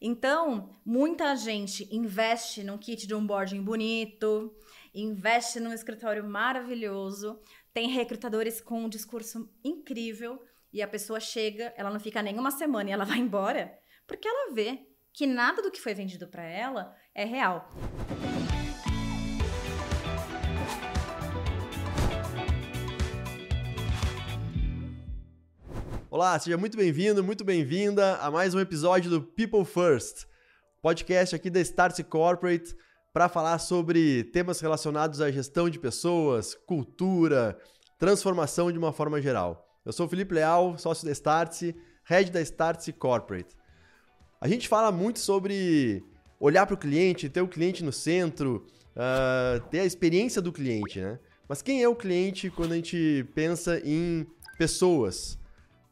Então, muita gente investe num kit de onboarding bonito, investe num escritório maravilhoso, tem recrutadores com um discurso incrível e a pessoa chega, ela não fica nem uma semana e ela vai embora, porque ela vê que nada do que foi vendido para ela é real. Olá, seja muito bem-vindo, muito bem-vinda a mais um episódio do People First, podcast aqui da Startse Corporate para falar sobre temas relacionados à gestão de pessoas, cultura, transformação de uma forma geral. Eu sou o Felipe Leal, sócio da Startse, head da Startse Corporate. A gente fala muito sobre olhar para o cliente, ter o cliente no centro, uh, ter a experiência do cliente, né? Mas quem é o cliente quando a gente pensa em pessoas?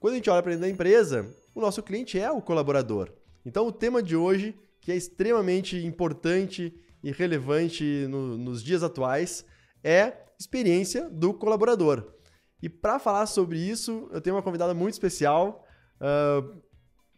Quando a gente olha para dentro da empresa, o nosso cliente é o colaborador. Então, o tema de hoje, que é extremamente importante e relevante no, nos dias atuais, é experiência do colaborador. E para falar sobre isso, eu tenho uma convidada muito especial, uh,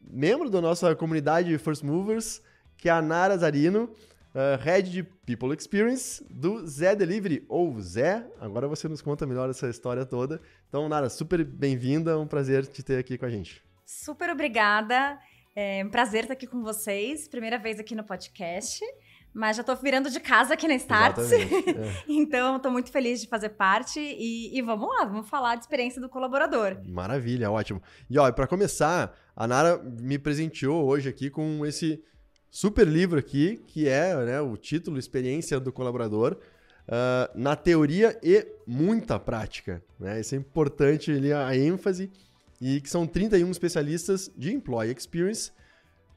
membro da nossa comunidade First Movers, que é a Nara Zarino, uh, Head de People Experience do Zé Delivery, ou Zé, agora você nos conta melhor essa história toda. Então, Nara, super bem-vinda, um prazer te ter aqui com a gente. Super obrigada, é um prazer estar aqui com vocês, primeira vez aqui no podcast. Mas já estou virando de casa aqui na Starts. É. então, estou muito feliz de fazer parte. E, e, vamos lá, vamos falar de experiência do colaborador. Maravilha, ótimo. E ó, para começar, a Nara me presenteou hoje aqui com esse super livro aqui, que é né, o título Experiência do Colaborador, uh, na teoria e muita prática. Né? Isso é importante ali, a ênfase, e que são 31 especialistas de Employee Experience,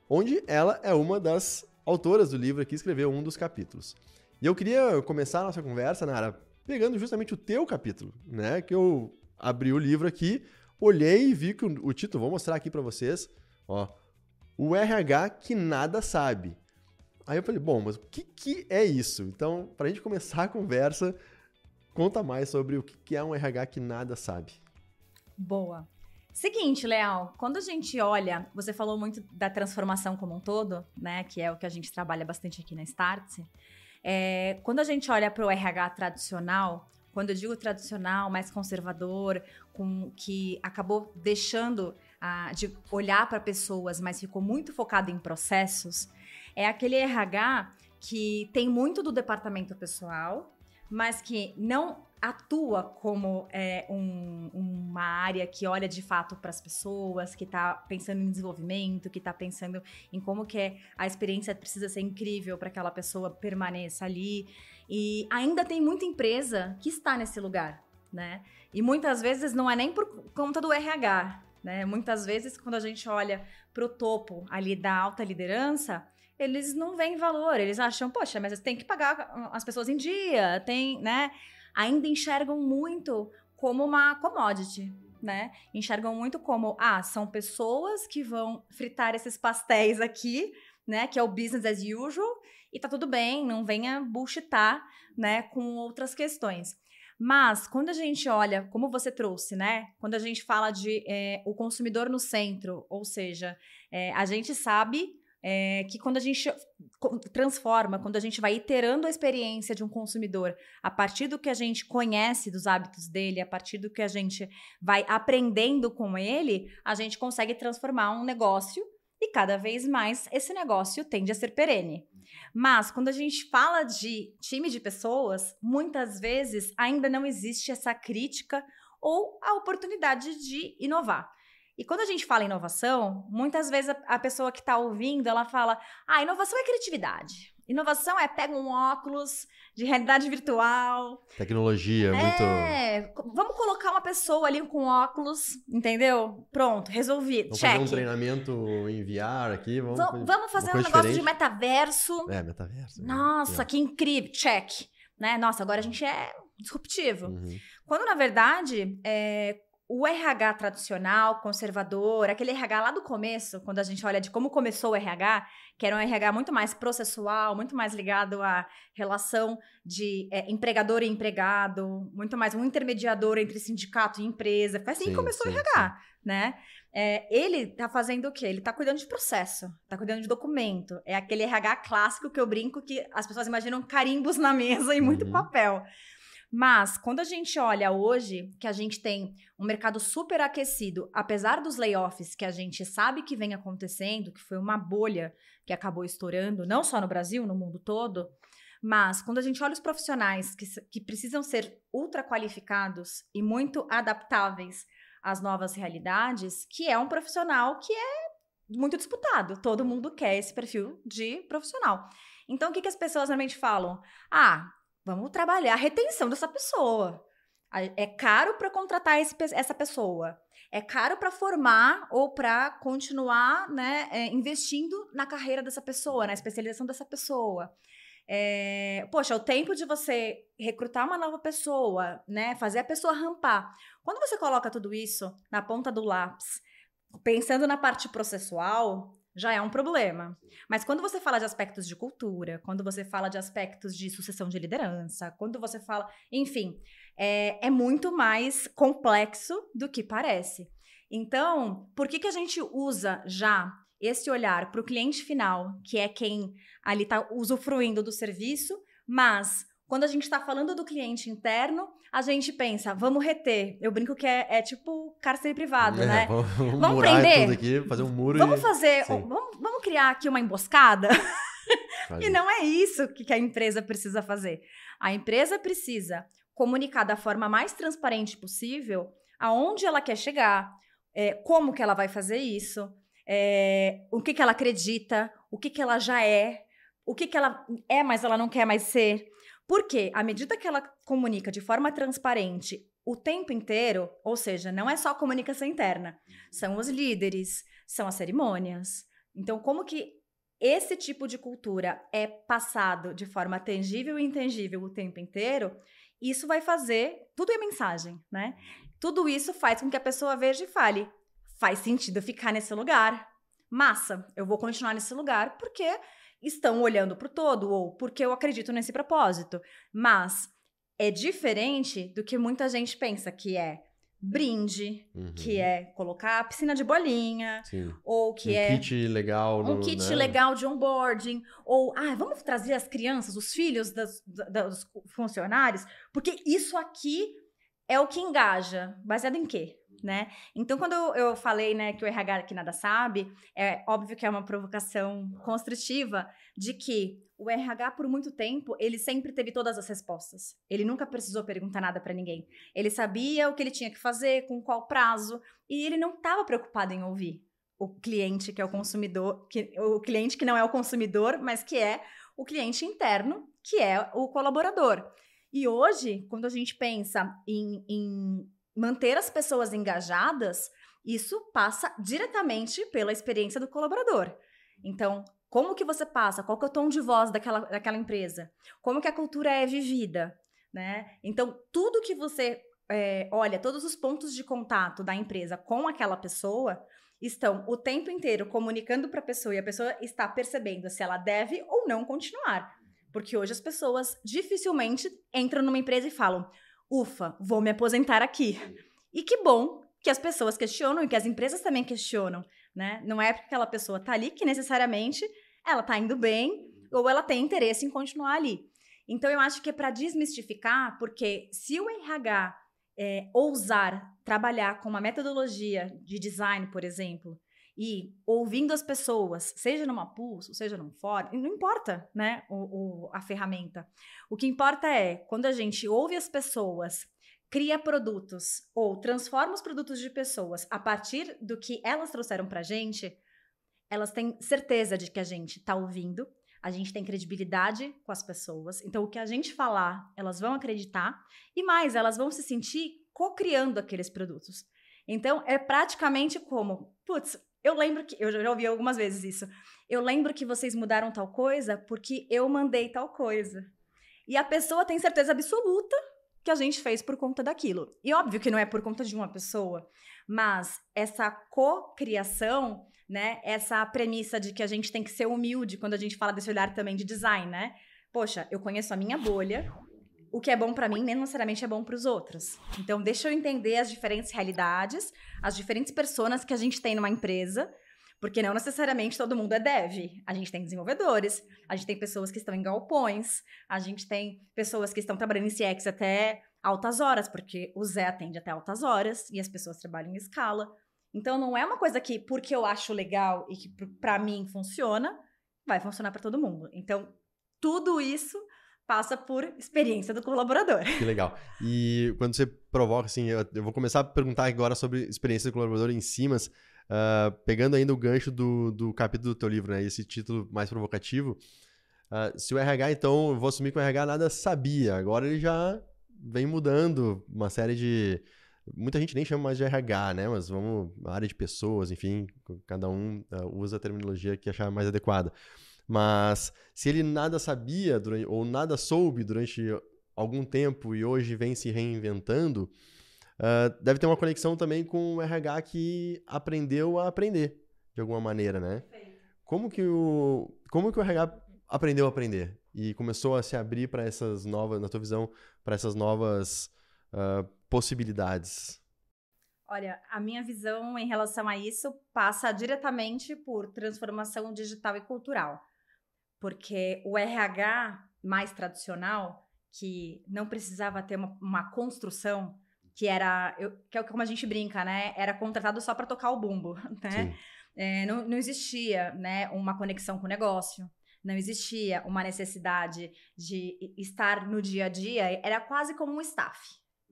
onde ela é uma das autoras do livro aqui, escreveu um dos capítulos. E eu queria começar a nossa conversa, Nara, pegando justamente o teu capítulo, né? Que eu abri o livro aqui, olhei e vi que o título, vou mostrar aqui para vocês, ó, o RH que nada sabe. Aí eu falei, bom, mas o que, que é isso? Então, para a gente começar a conversa, conta mais sobre o que, que é um RH que nada sabe. Boa. Seguinte, Leal, quando a gente olha, você falou muito da transformação como um todo, né? Que é o que a gente trabalha bastante aqui na Startse. É, quando a gente olha para o RH tradicional, quando eu digo tradicional, mais conservador, com que acabou deixando de olhar para pessoas, mas ficou muito focado em processos, é aquele RH que tem muito do departamento pessoal, mas que não atua como é, um, uma área que olha de fato para as pessoas, que está pensando em desenvolvimento, que está pensando em como que é, a experiência precisa ser incrível para que aquela pessoa permaneça ali. E ainda tem muita empresa que está nesse lugar, né? E muitas vezes não é nem por conta do RH, né? Muitas vezes quando a gente olha para o topo ali da alta liderança, eles não veem valor, eles acham, poxa, mas tem que pagar as pessoas em dia, tem, né? ainda enxergam muito como uma commodity, né? Enxergam muito como, ah, são pessoas que vão fritar esses pastéis aqui, né? Que é o business as usual, e tá tudo bem, não venha bullshitar, né? Com outras questões. Mas quando a gente olha, como você trouxe, né? Quando a gente fala de é, o consumidor no centro, ou seja, é, a gente sabe é, que quando a gente transforma, quando a gente vai iterando a experiência de um consumidor a partir do que a gente conhece dos hábitos dele, a partir do que a gente vai aprendendo com ele, a gente consegue transformar um negócio e cada vez mais esse negócio tende a ser perene. Mas quando a gente fala de time de pessoas, muitas vezes ainda não existe essa crítica ou a oportunidade de inovar. E quando a gente fala inovação, muitas vezes a, pessoa que está ouvindo, ela fala: "Ah, inovação é criatividade. Inovação é pega um óculos de realidade virtual. Tecnologia, muito. É, vamos colocar uma pessoa ali com óculos, entendeu? Pronto, resolvi. Vamos Check. fazer um treinamento em VR aqui. Vamos, v vamos fazer um negócio de metaverso. É, metaverso. Nossa, é. que incrível. Check. Né? Nossa, agora a gente é disruptivo. Uhum. Quando, na verdade, é, o RH tradicional, conservador, aquele RH lá do começo, quando a gente olha de como começou o RH, que era um RH muito mais processual, muito mais ligado à relação de é, empregador e empregado, muito mais um intermediador entre sindicato e empresa. Foi assim sim, que começou sim, o RH, sim. né? É, ele tá fazendo o quê? Ele tá cuidando de processo, tá cuidando de documento. É aquele RH clássico que eu brinco que as pessoas imaginam carimbos na mesa e muito uhum. papel. Mas quando a gente olha hoje que a gente tem um mercado super aquecido, apesar dos layoffs que a gente sabe que vem acontecendo, que foi uma bolha que acabou estourando, não só no Brasil, no mundo todo, mas quando a gente olha os profissionais que, que precisam ser ultra qualificados e muito adaptáveis às novas realidades, que é um profissional que é muito disputado. Todo mundo quer esse perfil de profissional. Então, o que, que as pessoas normalmente falam? Ah, Vamos trabalhar a retenção dessa pessoa. É caro para contratar esse, essa pessoa. É caro para formar ou para continuar né, é, investindo na carreira dessa pessoa, na especialização dessa pessoa. É, poxa, o tempo de você recrutar uma nova pessoa, né, fazer a pessoa rampar. Quando você coloca tudo isso na ponta do lápis, pensando na parte processual, já é um problema. Mas quando você fala de aspectos de cultura, quando você fala de aspectos de sucessão de liderança, quando você fala. Enfim, é, é muito mais complexo do que parece. Então, por que, que a gente usa já esse olhar para o cliente final, que é quem ali está usufruindo do serviço, mas quando a gente está falando do cliente interno, a gente pensa, vamos reter. Eu brinco que é, é tipo cárcere privado, é, né? Vamos, vamos prender. Tudo aqui, fazer um muro Vamos e... fazer. Vamos, vamos, criar aqui uma emboscada? e não é isso que a empresa precisa fazer. A empresa precisa comunicar da forma mais transparente possível aonde ela quer chegar, é, como que ela vai fazer isso, é, o que, que ela acredita, o que, que ela já é, o que, que ela é, mas ela não quer mais ser. Porque à medida que ela comunica de forma transparente o tempo inteiro, ou seja, não é só comunicação interna, são os líderes, são as cerimônias. Então, como que esse tipo de cultura é passado de forma tangível e intangível o tempo inteiro, isso vai fazer. Tudo é mensagem, né? Tudo isso faz com que a pessoa veja e fale: faz sentido ficar nesse lugar. Massa, eu vou continuar nesse lugar porque estão olhando para o todo ou porque eu acredito nesse propósito. Mas é diferente do que muita gente pensa que é brinde, uhum. que é colocar piscina de bolinha, Sim. ou que um é kit legal, um no, kit né? legal de onboarding, ou ah, vamos trazer as crianças, os filhos das, dos funcionários, porque isso aqui é o que engaja, baseado em quê? Né? Então, quando eu, falei, né, que o RH que nada sabe, é óbvio que é uma provocação construtiva de que o RH, por muito tempo, ele sempre teve todas as respostas. Ele nunca precisou perguntar nada para ninguém. Ele sabia o que ele tinha que fazer, com qual prazo, e ele não estava preocupado em ouvir o cliente que é o consumidor, que, o cliente que não é o consumidor, mas que é o cliente interno, que é o colaborador. E hoje, quando a gente pensa em, em manter as pessoas engajadas, isso passa diretamente pela experiência do colaborador. Então, como que você passa? Qual que é o tom de voz daquela, daquela empresa? Como que a cultura é vivida? Né? Então, tudo que você é, olha, todos os pontos de contato da empresa com aquela pessoa estão o tempo inteiro comunicando para a pessoa e a pessoa está percebendo se ela deve ou não continuar. Porque hoje as pessoas dificilmente entram numa empresa e falam: ufa, vou me aposentar aqui. E que bom que as pessoas questionam e que as empresas também questionam, né? Não é porque aquela pessoa está ali que necessariamente ela está indo bem ou ela tem interesse em continuar ali. Então eu acho que é para desmistificar, porque se o RH é, ousar trabalhar com uma metodologia de design, por exemplo, e ouvindo as pessoas, seja numa pulso, seja num fórum, não importa, né, o, o, a ferramenta. O que importa é quando a gente ouve as pessoas, cria produtos ou transforma os produtos de pessoas a partir do que elas trouxeram pra gente, elas têm certeza de que a gente tá ouvindo, a gente tem credibilidade com as pessoas. Então, o que a gente falar, elas vão acreditar e mais, elas vão se sentir co-criando aqueles produtos. Então, é praticamente como, putz, eu lembro que. Eu já ouvi algumas vezes isso. Eu lembro que vocês mudaram tal coisa porque eu mandei tal coisa. E a pessoa tem certeza absoluta que a gente fez por conta daquilo. E óbvio que não é por conta de uma pessoa, mas essa cocriação, né? Essa premissa de que a gente tem que ser humilde quando a gente fala desse olhar também de design, né? Poxa, eu conheço a minha bolha, o que é bom para mim nem necessariamente é bom para os outros. Então, deixa eu entender as diferentes realidades, as diferentes pessoas que a gente tem numa empresa, porque não necessariamente todo mundo é dev. A gente tem desenvolvedores, a gente tem pessoas que estão em galpões, a gente tem pessoas que estão trabalhando em CX até altas horas, porque o Zé atende até altas horas e as pessoas trabalham em escala. Então, não é uma coisa que, porque eu acho legal e que para mim funciona, vai funcionar para todo mundo. Então, tudo isso passa por experiência do colaborador. Que legal. E quando você provoca, assim, eu, eu vou começar a perguntar agora sobre experiência do colaborador em cima, uh, pegando ainda o gancho do, do capítulo do teu livro, né, esse título mais provocativo. Uh, se o RH, então, eu vou assumir que o RH nada sabia, agora ele já vem mudando uma série de... Muita gente nem chama mais de RH, né? Mas vamos, área de pessoas, enfim, cada um uh, usa a terminologia que achar mais adequada. Mas se ele nada sabia durante, ou nada soube durante algum tempo e hoje vem se reinventando, uh, deve ter uma conexão também com o RH que aprendeu a aprender, de alguma maneira, né? Como que o, como que o RH aprendeu a aprender e começou a se abrir para essas novas, na tua visão, para essas novas uh, possibilidades? Olha, a minha visão em relação a isso passa diretamente por transformação digital e cultural. Porque o RH mais tradicional, que não precisava ter uma, uma construção, que era, eu, que é como a gente brinca, né? Era contratado só para tocar o bumbo, né? É, não, não existia né, uma conexão com o negócio, não existia uma necessidade de estar no dia a dia, era quase como um staff,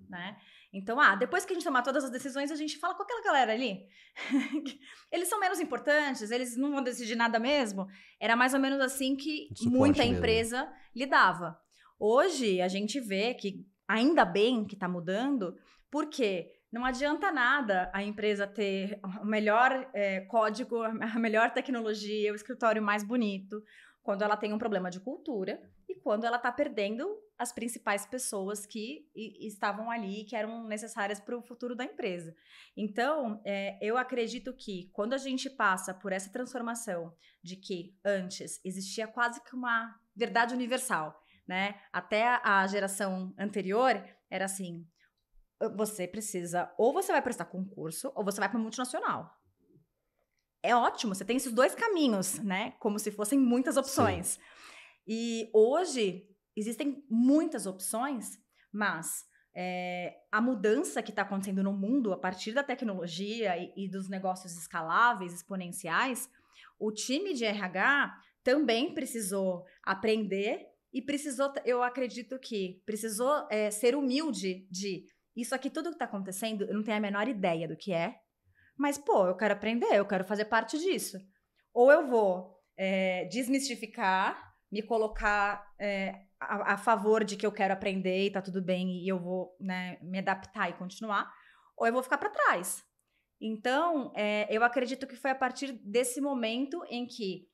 né? Então, ah, depois que a gente tomar todas as decisões, a gente fala com aquela galera ali. eles são menos importantes, eles não vão decidir nada mesmo. Era mais ou menos assim que muita mesmo. empresa lidava. Hoje, a gente vê que ainda bem que está mudando, porque não adianta nada a empresa ter o melhor é, código, a melhor tecnologia, o escritório mais bonito, quando ela tem um problema de cultura e quando ela está perdendo as principais pessoas que estavam ali, que eram necessárias para o futuro da empresa. Então, é, eu acredito que quando a gente passa por essa transformação de que antes existia quase que uma verdade universal, né? Até a geração anterior era assim: você precisa, ou você vai prestar concurso, ou você vai para multinacional. É ótimo, você tem esses dois caminhos, né? Como se fossem muitas opções. Sim. E hoje existem muitas opções, mas é, a mudança que está acontecendo no mundo a partir da tecnologia e, e, dos negócios escaláveis, exponenciais, o time de RH também precisou aprender e precisou, eu acredito que precisou é, ser humilde de isso aqui tudo que está acontecendo, eu não tenho a menor ideia do que é, mas pô, eu quero aprender, eu quero fazer parte disso. Ou eu vou é, desmistificar me colocar é, a, a, favor de que eu quero aprender e tá tudo bem e eu vou né, me adaptar e continuar, ou eu vou ficar para trás. Então, é, eu acredito que foi a partir desse momento em que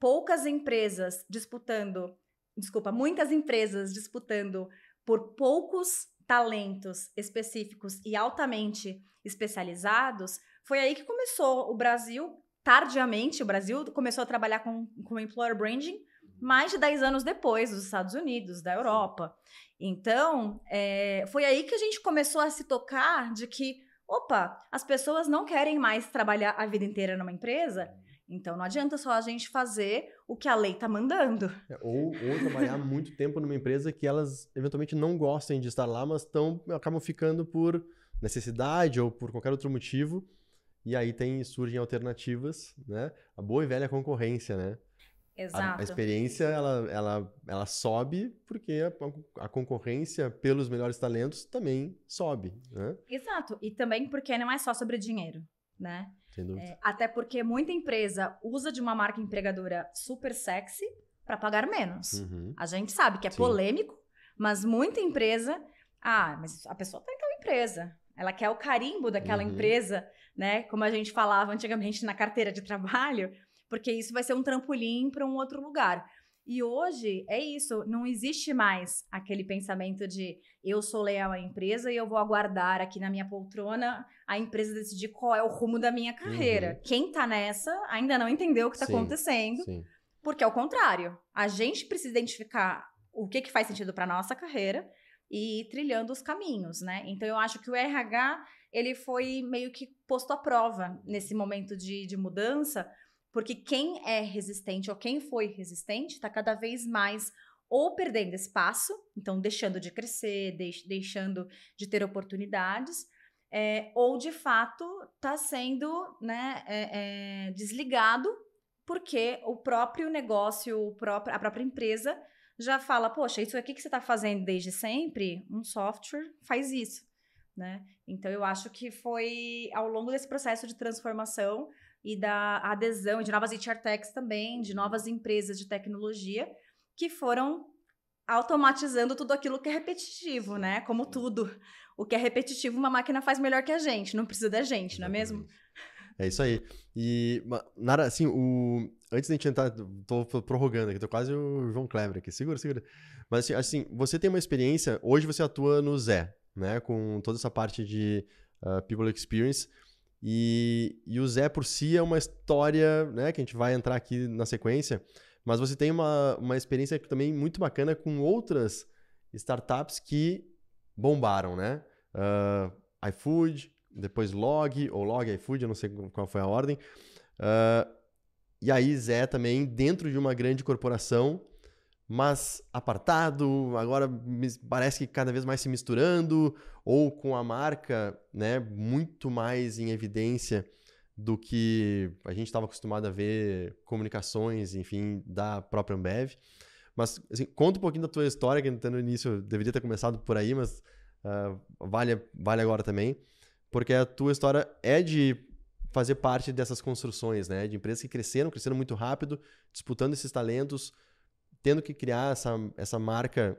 poucas empresas disputando, desculpa, muitas empresas disputando por poucos talentos específicos e altamente especializados, foi aí que começou o Brasil, tardiamente, o Brasil começou a trabalhar com, com employer branding mais de 10 anos depois dos Estados Unidos, da Europa. Então, é, foi aí que a gente começou a se tocar de que, opa, as pessoas não querem mais trabalhar a vida inteira numa empresa, então não adianta só a gente fazer o que a lei está mandando. É, ou, ou, trabalhar muito tempo numa empresa que elas eventualmente não gostem de estar lá, mas tão, acabam ficando por necessidade ou por qualquer outro motivo. E aí tem, surgem alternativas, né? A boa e velha concorrência, né? Exato. A, a, experiência, ela, ela, ela sobe porque a, a, concorrência pelos melhores talentos também sobe, né? Exato. E também porque não é só sobre dinheiro, né? Sem dúvida. É, até porque muita empresa usa de uma marca empregadora super sexy para pagar menos. Uhum. A gente sabe que é Sim. polêmico, mas muita empresa... Ah, mas a pessoa tá em tal empresa. Ela quer o carimbo daquela uhum. empresa, né? Como a gente falava antigamente na carteira de trabalho porque isso vai ser um trampolim para um outro lugar. E hoje é isso, não existe mais aquele pensamento de eu sou leal à empresa e eu vou aguardar aqui na minha poltrona a empresa decidir qual é o rumo da minha carreira. Uhum. Quem tá nessa ainda não entendeu o que está acontecendo, sim. porque é o contrário. A gente precisa identificar o que, que faz sentido para nossa carreira e ir trilhando os caminhos, né? Então eu acho que o RH ele foi meio que posto à prova nesse momento de, de mudança, porque quem é resistente ou quem foi resistente está cada vez mais ou perdendo espaço, então deixando de crescer, deix deixando de ter oportunidades, é, ou de fato está sendo né, é, é, desligado porque o próprio negócio, o próprio, a própria empresa já fala, poxa, isso aqui que você está fazendo desde sempre, um software faz isso, né? Então eu acho que foi ao longo desse processo de transformação e da adesão de novas HR techs também, de novas empresas de tecnologia, que foram automatizando tudo aquilo que é repetitivo, né? Como tudo. O que é repetitivo, uma máquina faz melhor que a gente, não precisa da gente, não é mesmo? É isso aí. E, Nara, assim, o... antes de a gente entrar, tô prorrogando aqui, tô quase o João Kleber aqui, segura, segura. Mas, assim, assim, você tem uma experiência, hoje você atua no Zé, né, com toda essa parte de uh, People Experience. E, e o Zé por si é uma história, né, que a gente vai entrar aqui na sequência, mas você tem uma, uma experiência também muito bacana com outras startups que bombaram, né? Uh, iFood, depois Log, ou Log iFood, eu não sei qual foi a ordem. Uh, e aí Zé também dentro de uma grande corporação, mas apartado, agora parece que cada vez mais se misturando, ou com a marca né, muito mais em evidência do que a gente estava acostumado a ver comunicações, enfim, da própria Ambev. Mas assim, conta um pouquinho da tua história, que no início deveria ter começado por aí, mas uh, vale, vale agora também, porque a tua história é de fazer parte dessas construções, né? De empresas que cresceram, cresceram muito rápido, disputando esses talentos, tendo que criar essa, essa marca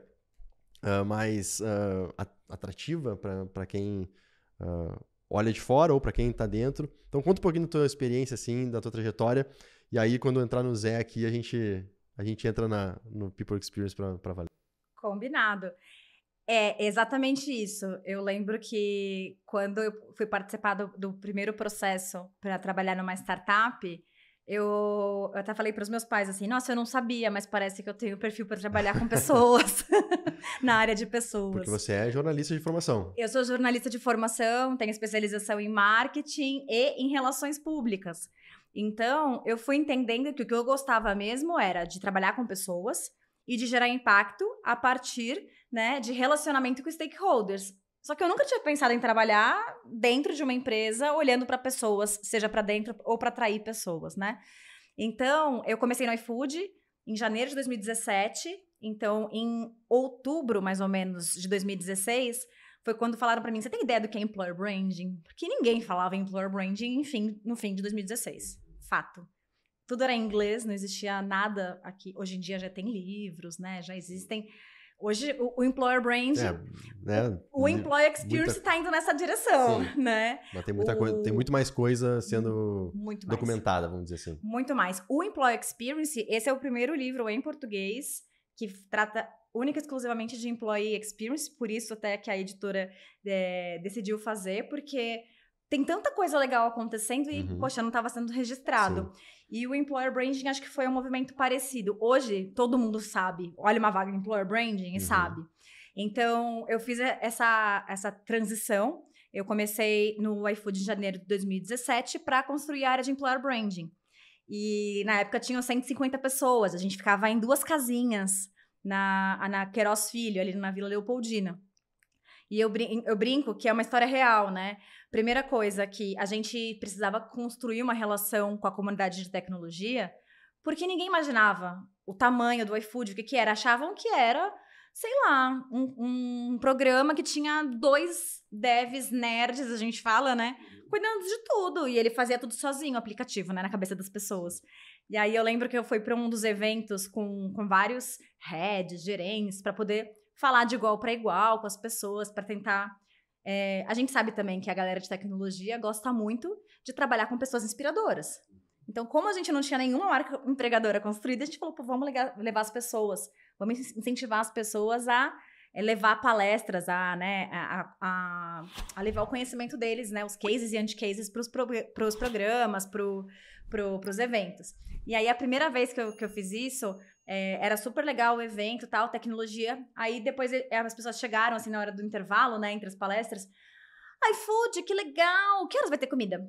uh, mais uh, atrativa para quem uh, olha de fora ou para quem está dentro. Então conta um pouquinho da tua experiência, assim, da tua trajetória. E aí, quando entrar no Zé aqui, a gente, a gente entra na, no People Experience para valer. Combinado. É exatamente isso. Eu lembro que quando eu fui participar do, do primeiro processo para trabalhar numa startup, eu, eu até falei para os meus pais assim: nossa, eu não sabia, mas parece que eu tenho perfil para trabalhar com pessoas, na área de pessoas. Porque você é jornalista de formação. Eu sou jornalista de formação, tenho especialização em marketing e em relações públicas. Então, eu fui entendendo que o que eu gostava mesmo era de trabalhar com pessoas e de gerar impacto a partir né, de relacionamento com stakeholders. Só que eu nunca tinha pensado em trabalhar dentro de uma empresa, olhando para pessoas, seja para dentro ou para atrair pessoas, né? Então, eu comecei no iFood em janeiro de 2017. Então, em outubro, mais ou menos, de 2016, foi quando falaram para mim: você tem ideia do que é employer branding? Porque ninguém falava em employer branding, enfim, no fim de 2016. Fato. Tudo era em inglês, não existia nada aqui. Hoje em dia já tem livros, né? Já existem Hoje, o, o employer brand, é, né, o, o employee experience está indo nessa direção, sim, né? Mas tem muita o, coisa, tem muito mais coisa sendo documentada, vamos dizer assim. Muito mais. O employee experience, esse é o primeiro livro em português que trata única e exclusivamente de employee experience, por isso até que a editora é, decidiu fazer, porque tem tanta coisa legal acontecendo e, uhum. poxa, não estava sendo registrado. Sim. E o employer branding acho que foi um movimento parecido. Hoje, todo mundo sabe. Olha uma vaga em employer branding e uhum. sabe. Então, eu fiz essa, essa transição. Eu comecei no iFood em janeiro de 2017 para construir a área de employer branding. E na época tinham 150 pessoas. A gente ficava em duas casinhas na, na Queiroz Filho, ali na Vila Leopoldina. E eu, brin eu brinco que é uma história real, né? Primeira coisa que a gente precisava construir uma relação com a comunidade de tecnologia, porque ninguém imaginava o tamanho do iFood, o que, que era. Achavam que era, sei lá, um, um programa que tinha dois devs nerds, a gente fala, né? Cuidando de tudo. E ele fazia tudo sozinho, o aplicativo, né? Na cabeça das pessoas. E aí eu lembro que eu fui para um dos eventos com, com vários heads, gerentes, para poder falar de igual para igual com as pessoas, para tentar é, a gente sabe também que a galera de tecnologia gosta muito de trabalhar com pessoas inspiradoras. Então, como a gente não tinha nenhuma marca empregadora construída, a gente falou, vamos levar as pessoas, vamos incentivar as pessoas a é levar palestras, a, né, a, a, a, levar o conhecimento deles, né, os cases e anti-cases para os pro, programas, para pro, os eventos. E aí, a primeira vez que eu, que eu fiz isso, é, era super legal o evento, tal, tecnologia. Aí, depois, as pessoas chegaram, assim, na hora do intervalo, né, entre as palestras. iFood, que legal! Que horas vai ter comida?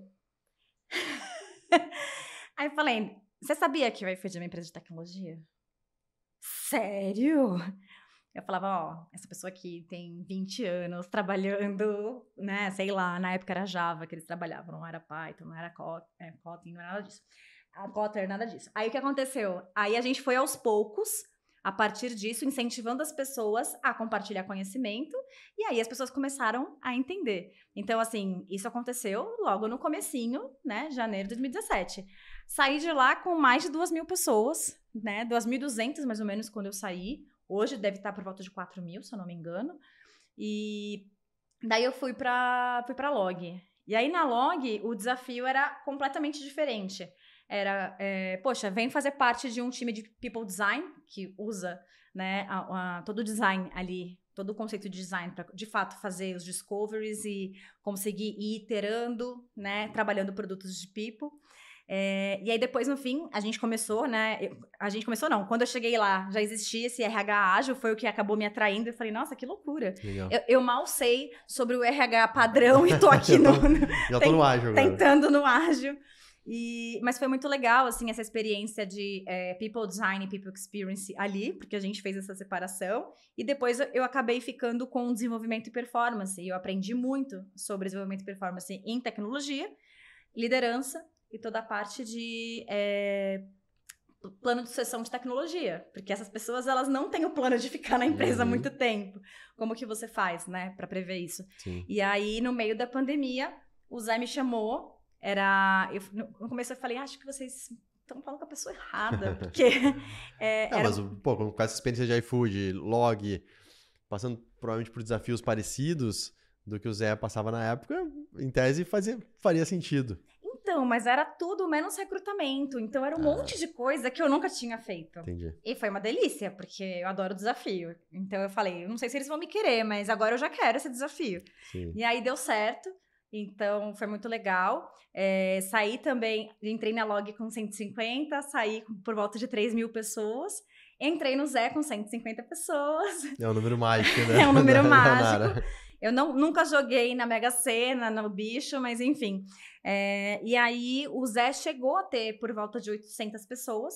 aí eu falei, você sabia que o iFood é uma empresa de tecnologia? Sério? Eu falava, ó, essa pessoa aqui tem 20 anos trabalhando, né, sei lá, na época era Java que eles trabalhavam, não era Python, não era é, Kotlin, não era nada disso. A Kotlin, nada disso. Aí o que aconteceu? Aí a gente foi aos poucos, a partir disso, incentivando as pessoas a compartilhar conhecimento, e aí as pessoas começaram a entender. Então, assim, isso aconteceu logo no comecinho, né, janeiro de 2017. Saí de lá com mais de duas mil pessoas, né, 2.200 mais ou menos quando eu saí, Hoje deve estar por volta de 4 mil, se eu não me engano. E daí eu fui para fui pra Log. E aí na Log, o desafio era completamente diferente. Era, é, poxa, vem fazer parte de um time de people design, que usa né, a, a, todo o design ali, todo o conceito de design para de fato fazer os discoveries e conseguir ir iterando, né, trabalhando produtos de people. É, e aí depois, no fim, a gente começou, né? Eu, a gente começou, não. Quando eu cheguei lá, já existia esse RH ágil, foi o que acabou me atraindo. Eu falei, nossa, que loucura. Eu, eu, mal sei sobre o RH padrão e tô aqui no, Já tô no ágil agora. Tentando no ágil. E, mas foi muito legal, assim, essa experiência de é, People Design e People Experience ali, porque a gente fez essa separação. E depois eu acabei ficando com desenvolvimento e performance. E eu aprendi muito sobre desenvolvimento e performance em tecnologia, liderança e toda a parte de é, plano de sucessão de tecnologia, porque essas pessoas elas não têm o plano de ficar na empresa uhum. há muito tempo. Como que você faz, né, para prever isso? Sim. E aí no meio da pandemia, o Zé me chamou, era eu, no começo eu falei, acho que vocês estão falando com a pessoa errada, porque é, não, era... mas pô, com essa experiência de iFood, log, passando provavelmente por desafios parecidos do que o Zé passava na época, em tese fazia, faria sentido. Então, mas era tudo menos recrutamento. Então era um ah. monte de coisa que eu nunca tinha feito. Entendi. E foi uma delícia, porque eu adoro desafio. Então eu falei, eu não sei se eles vão me querer, mas agora eu já quero esse desafio. Sim. E aí deu certo. Então foi muito legal. É, saí também, entrei na log com 150, saí por volta de 3 mil pessoas. Entrei no Zé com 150 pessoas. É um número mágico, né? é um número mágico. Eu não, nunca joguei na Mega Sena, no bicho, mas enfim. É, e aí o Zé chegou a ter por volta de 800 pessoas,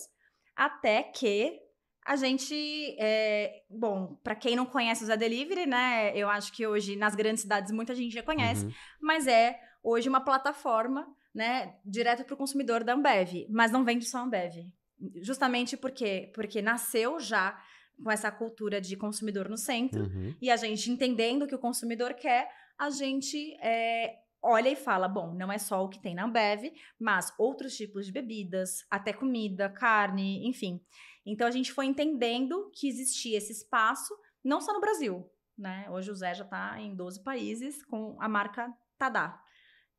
até que a gente, é, bom, para quem não conhece o Zé Delivery, né? Eu acho que hoje nas grandes cidades muita gente já conhece, uhum. mas é hoje uma plataforma, né, direto para o consumidor da Ambev, mas não vende só Ambev. Justamente porque porque nasceu já com essa cultura de consumidor no centro uhum. e a gente entendendo o que o consumidor quer, a gente é, olha e fala: bom, não é só o que tem na Ambev, mas outros tipos de bebidas, até comida, carne, enfim. Então a gente foi entendendo que existia esse espaço, não só no Brasil, né? Hoje o Zé já está em 12 países com a marca Tadá,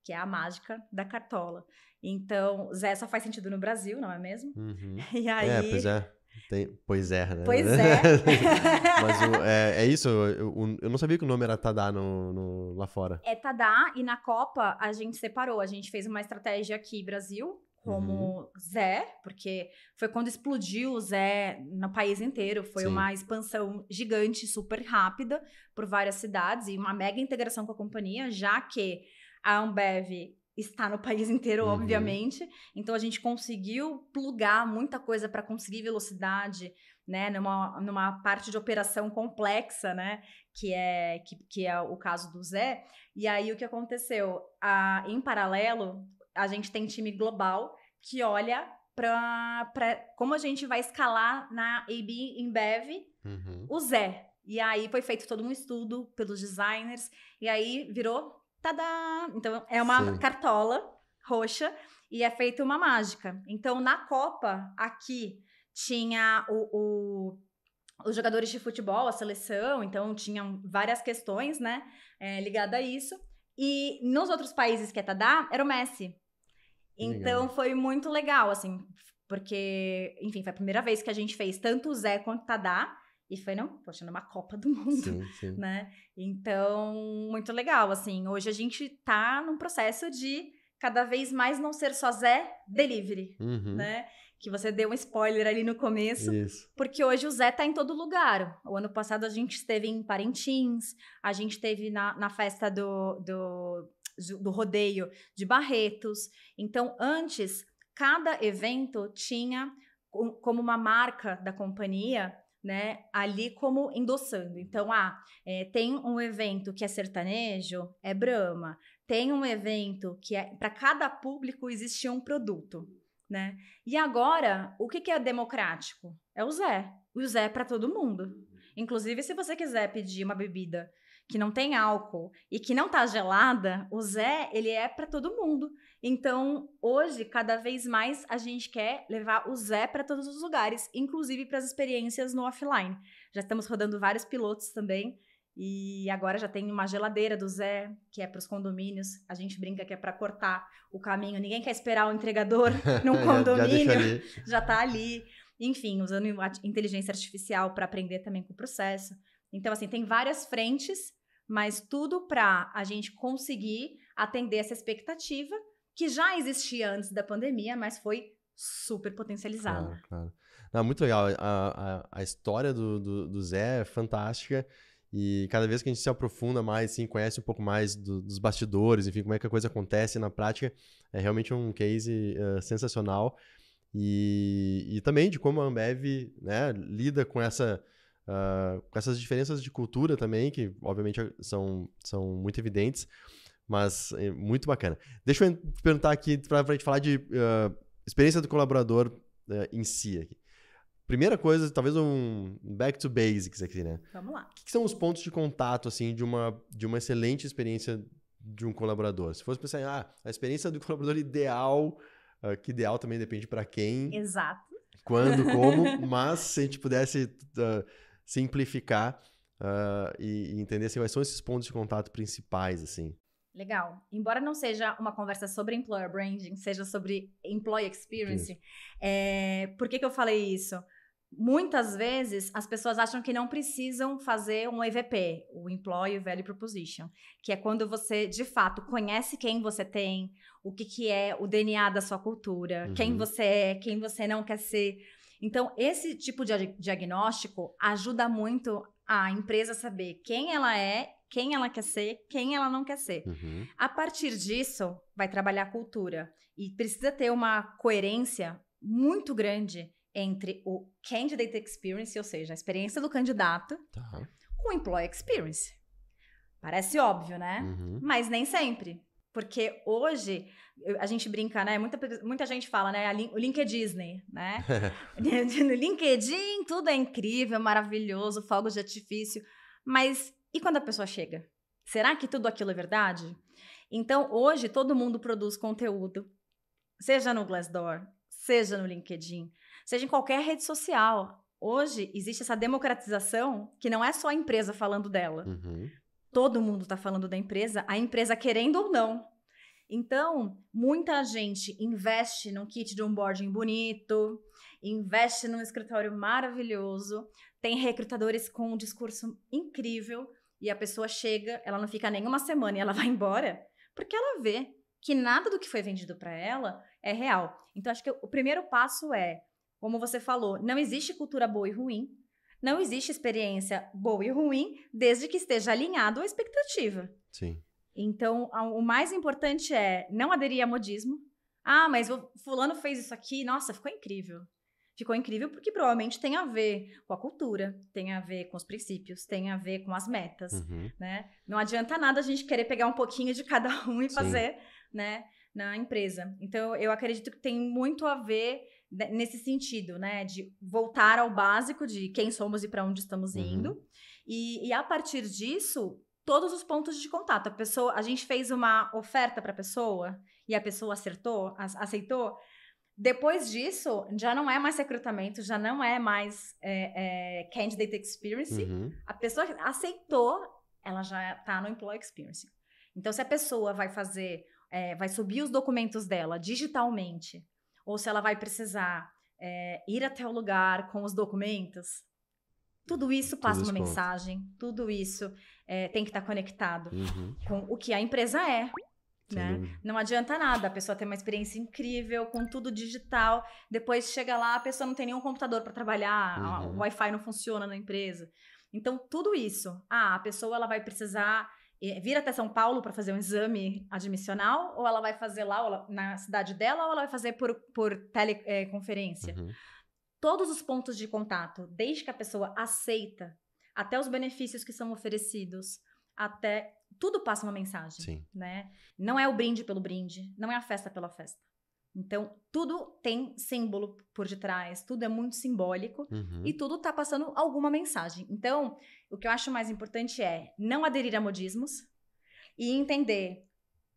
que é a mágica da cartola. Então, Zé só faz sentido no Brasil, não é mesmo? Uhum. E aí. É, pois é. Tem, pois é, né? Pois é. Mas o, é, é, isso, eu, eu, não sabia que o nome era Tadá no, no, lá fora. É Tadá, e na Copa a gente separou. A gente fez uma estratégia aqui, Brasil, como uhum. Zé, porque foi quando explodiu o Zé no país inteiro. Foi Sim. uma expansão gigante, super rápida, por várias cidades, e uma mega integração com a companhia, já que a Ambev está no país inteiro, uhum. obviamente. Então a gente conseguiu plugar muita coisa para conseguir velocidade, né, numa, numa parte de operação complexa, né, que é que, que é o caso do Zé. E aí o que aconteceu? A, em paralelo, a gente tem time global que olha para como a gente vai escalar na AB Embev uhum. o Zé. E aí foi feito todo um estudo pelos designers e aí virou Tadá! Então, é uma Sim. cartola roxa e é feita uma mágica. Então, na Copa, aqui, tinha o, o os jogadores de futebol, a seleção, então tinham várias questões, né, é, ligadas a isso. E nos outros países que é Tadá, era o Messi. Então Legal. foi muito legal, assim, porque, enfim, foi a primeira vez que a gente fez tanto o Zé quanto o Tadá. E foi, não, poxa, numa Copa do Mundo, Sim, sim. né? Então, muito legal, assim. Hoje a gente tá num processo de cada vez mais não ser só Zé Delivery, Uhum. né? Que você deu um spoiler ali no começo. Isso. Porque hoje o Zé tá em todo lugar. O ano passado a gente esteve em Parintins, a gente esteve na, na festa do, do, do rodeio de Barretos. Então, antes, cada evento tinha co- como uma marca da companhia, né, ali como endossando. Então, ah, é, tem um evento que é sertanejo, é Brahma. Tem um evento que é para cada público existia um produto, né? E agora, o que, que é democrático? É o Zé. O Zé é para todo mundo. Inclusive, se você quiser pedir uma bebida que não tem álcool e que não tá gelada, o Zé, ele é para todo mundo. Então, hoje, cada vez mais a gente quer levar o Zé para todos os lugares, inclusive para as experiências no offline. Já estamos rodando vários pilotos também. E agora já tem uma geladeira do Zé, que é para os condomínios. A gente brinca que é para cortar o caminho. Ninguém quer esperar o entregador num Já- já condomínio ali. já tá ali. Enfim, usando inteligência artificial para aprender também com o processo. Então, assim, tem várias frentes, mas tudo para a gente conseguir atender essa expectativa que já existia antes da pandemia, mas foi super potencializada. Claro, claro. Não, muito legal. A, a, a história do, do, do Zé é fantástica. E cada vez que a gente se aprofunda mais, assim, conhece um pouco mais do- dos bastidores, enfim, como é que a coisa acontece na prática, é realmente um case eh, sensacional. E, e também de como a Ambev né, lida com, essa, ah, com essas diferenças de cultura também, que obviamente são, são muito evidentes, mas é muito bacana. Deixa eu perguntar aqui para a gente falar de ah, experiência do colaborador eh, em si. Aqui. Primeira coisa, talvez um back to basics aqui, né? Vamos lá. O que que são os pontos de contato, assim, de uma, de uma excelente experiência de um colaborador? Se fosse pensar, em, ah, a experiência do colaborador ideal, ah, que ideal também depende para quem, Exato. quando, como, mas se a gente pudesse simplificar ah, e, e entender assim, quais são esses pontos de contato principais, assim. Legal. Embora não seja uma conversa sobre employer branding, seja sobre employee experience, é, por que, que eu falei isso? Muitas vezes as pessoas acham que não precisam fazer um EVP, o Employee Value Proposition, que é quando você de fato conhece quem você tem, o que, que é o DNA da sua cultura, Uhum. quem você é, quem você não quer ser. Então, esse tipo de diagnóstico ajuda muito a empresa a saber quem ela é, quem ela quer ser, quem ela não quer ser. Uhum. A partir disso, vai trabalhar a cultura. E precisa ter uma coerência muito grande entre o candidate experience, ou seja, a experiência do candidato, Tá. com o employee experience. Parece óbvio, né? Uhum. Mas nem sempre. Porque hoje, a gente brinca, né? Muita, muita gente fala, né? O LinkedIn, né? no LinkedIn, tudo é incrível, maravilhoso, fogos de artifício. Mas e quando a pessoa chega? Será que tudo aquilo é verdade? Então, hoje, todo mundo produz conteúdo, seja no Glassdoor, seja no LinkedIn, seja em qualquer rede social. Hoje, existe essa democratização que não é só a empresa falando dela Uhum. Todo mundo está falando da empresa, a empresa querendo ou não. Então, muita gente investe num kit de onboarding bonito, investe num escritório maravilhoso, tem recrutadores com um discurso incrível e a pessoa chega, ela não fica nem uma semana e ela vai embora, porque ela vê que nada do que foi vendido para ela é real. Então, acho que o primeiro passo é, como você falou, não existe cultura boa e ruim, não existe experiência boa e ruim, desde que esteja alinhado à expectativa. Sim. Então, o mais importante é não aderir a modismo. Ah, mas o fulano fez isso aqui, nossa, ficou incrível. Ficou incrível porque provavelmente tem a ver com a cultura, tem a ver com os princípios, tem a ver com as metas, Uhum. né? Não adianta nada a gente querer pegar um pouquinho de cada um e Sim. fazer, né, na empresa. Então, eu acredito que tem muito a ver nesse sentido, né, de voltar ao básico de quem somos e para onde estamos Uhum. indo. E, e a partir disso, todos os pontos de contato. A pessoa, a gente fez uma oferta para a pessoa e a pessoa acertou, ac- aceitou. Depois disso, já não é mais recrutamento, já não é mais é, é, candidate experience. Uhum. A pessoa aceitou, ela já está no employee experience. Então, se a pessoa vai fazer é, vai subir os documentos dela digitalmente, ou se ela vai precisar é, ir até o lugar com os documentos, tudo isso passa tudo uma mensagem, tudo isso é, tem que estar conectado uhum. com o que a empresa é. Né? Não adianta nada a pessoa ter uma experiência incrível com tudo digital, depois chega lá, a pessoa não tem nenhum computador para trabalhar, uhum. o Wi-Fi não funciona na empresa. Então, tudo isso. Ah, a pessoa ela vai precisar vir até São Paulo para fazer um exame admissional, ou ela vai fazer lá na cidade dela, ou ela vai fazer por, por teleconferência. Uhum todos os pontos de contato, desde que a pessoa aceita, até os benefícios que são oferecidos, até tudo passa uma mensagem, Sim. né? Não é o brinde pelo brinde, não é a festa pela festa. Então, tudo tem símbolo por detrás, tudo é muito simbólico uhum. e tudo tá passando alguma mensagem. Então, o que eu acho mais importante é não aderir a modismos e entender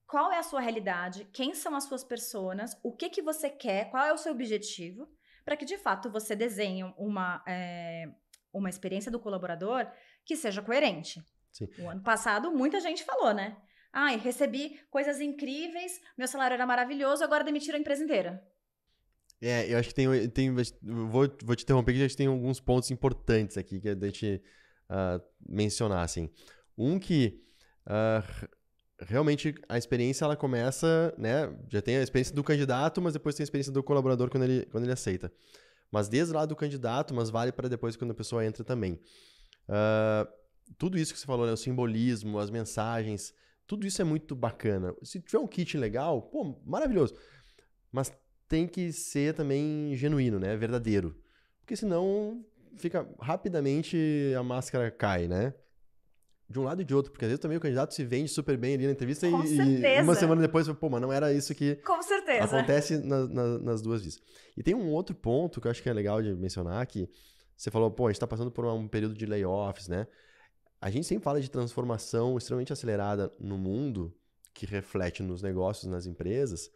qual é a sua realidade, quem são as suas pessoas, o que que você quer, qual é o seu objetivo para que de fato você desenhe uma, é, uma experiência do colaborador que seja coerente. Sim. O ano passado, muita gente falou, né? Ai, recebi coisas incríveis, meu salário era maravilhoso, agora demitiram a empresa inteira. É, eu acho que tem. tem vou, vou te interromper que a gente tem alguns pontos importantes aqui que a gente uh, mencionar, assim. Um que uh, realmente a experiência ela começa, né? Já tem a experiência do candidato, mas depois tem a experiência do colaborador quando ele, quando ele aceita. Mas desde lá do candidato, mas vale para depois quando a pessoa entra também. Uh, tudo isso que você falou, né? O simbolismo, as mensagens, tudo isso é muito bacana. Se tiver um kit legal, pô, maravilhoso. Mas tem que ser também genuíno, né? Verdadeiro. Porque senão fica rapidamente a máscara cai, né? de um lado e de outro, porque às vezes também o candidato se vende super bem ali na entrevista e, e, uma semana depois, pô, mas não era isso que Com certeza. acontece na, na, nas duas vezes. E tem um outro ponto que eu acho que é legal de mencionar, que você falou, pô, a gente está passando por um período de layoffs, né? A gente sempre fala de transformação extremamente acelerada no mundo, que reflete nos negócios, nas empresas.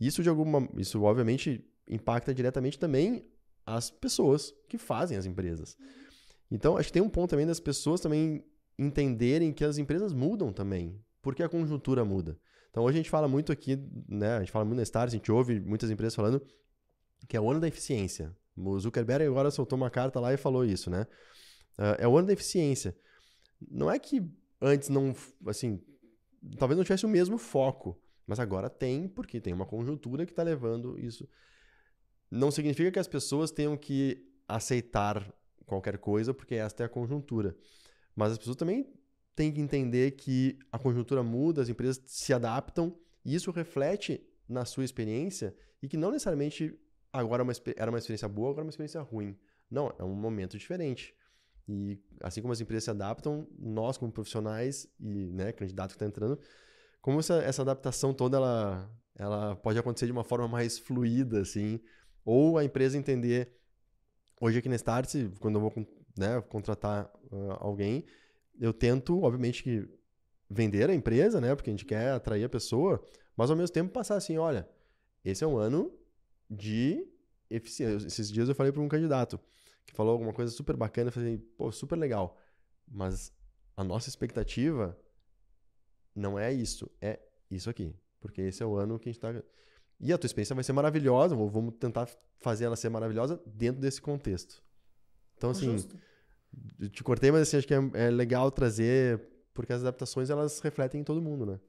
Isso, de alguma, isso obviamente impacta diretamente também as pessoas que fazem as empresas. Então, acho que tem um ponto também das pessoas também entenderem que as empresas mudam também, porque a conjuntura muda. Então hoje a gente fala muito aqui, né? A gente fala muito na Stars, a gente ouve muitas empresas falando que é o ano da eficiência. O Zuckerberg agora soltou uma carta lá e falou isso, né? Ah, é o ano da eficiência. Não é que antes não, assim, talvez não tivesse o mesmo foco, mas agora tem, porque tem uma conjuntura que está levando isso. Não significa que as pessoas tenham que aceitar qualquer coisa, porque esta é a conjuntura. Mas as pessoas também têm que entender que a conjuntura muda, as empresas se adaptam, e isso reflete na sua experiência e que não necessariamente agora uma, era uma experiência boa, agora é uma experiência ruim. Não, é um momento diferente. E assim como as empresas se adaptam, nós como profissionais e né, candidato que está entrando, como essa, essa adaptação toda ela, ela pode acontecer de uma forma mais fluida, assim, ou a empresa entender, hoje aqui na Start, quando eu vou né, contratar uh, alguém, eu tento, obviamente, que vender a empresa, né, porque a gente quer atrair a pessoa, mas ao mesmo tempo passar assim, olha, esse é um ano de eficiência. Esses dias eu falei para um candidato falou alguma coisa super bacana, eu falei, pô, super legal, mas a nossa expectativa não é isso, é isso aqui, porque esse é o ano que a gente está e a tua experiência vai ser maravilhosa, vamos tentar fazer ela ser maravilhosa dentro desse contexto. Então, assim, Justo. te cortei, mas assim, acho que é, é, legal trazer, porque as adaptações elas refletem em todo mundo, né?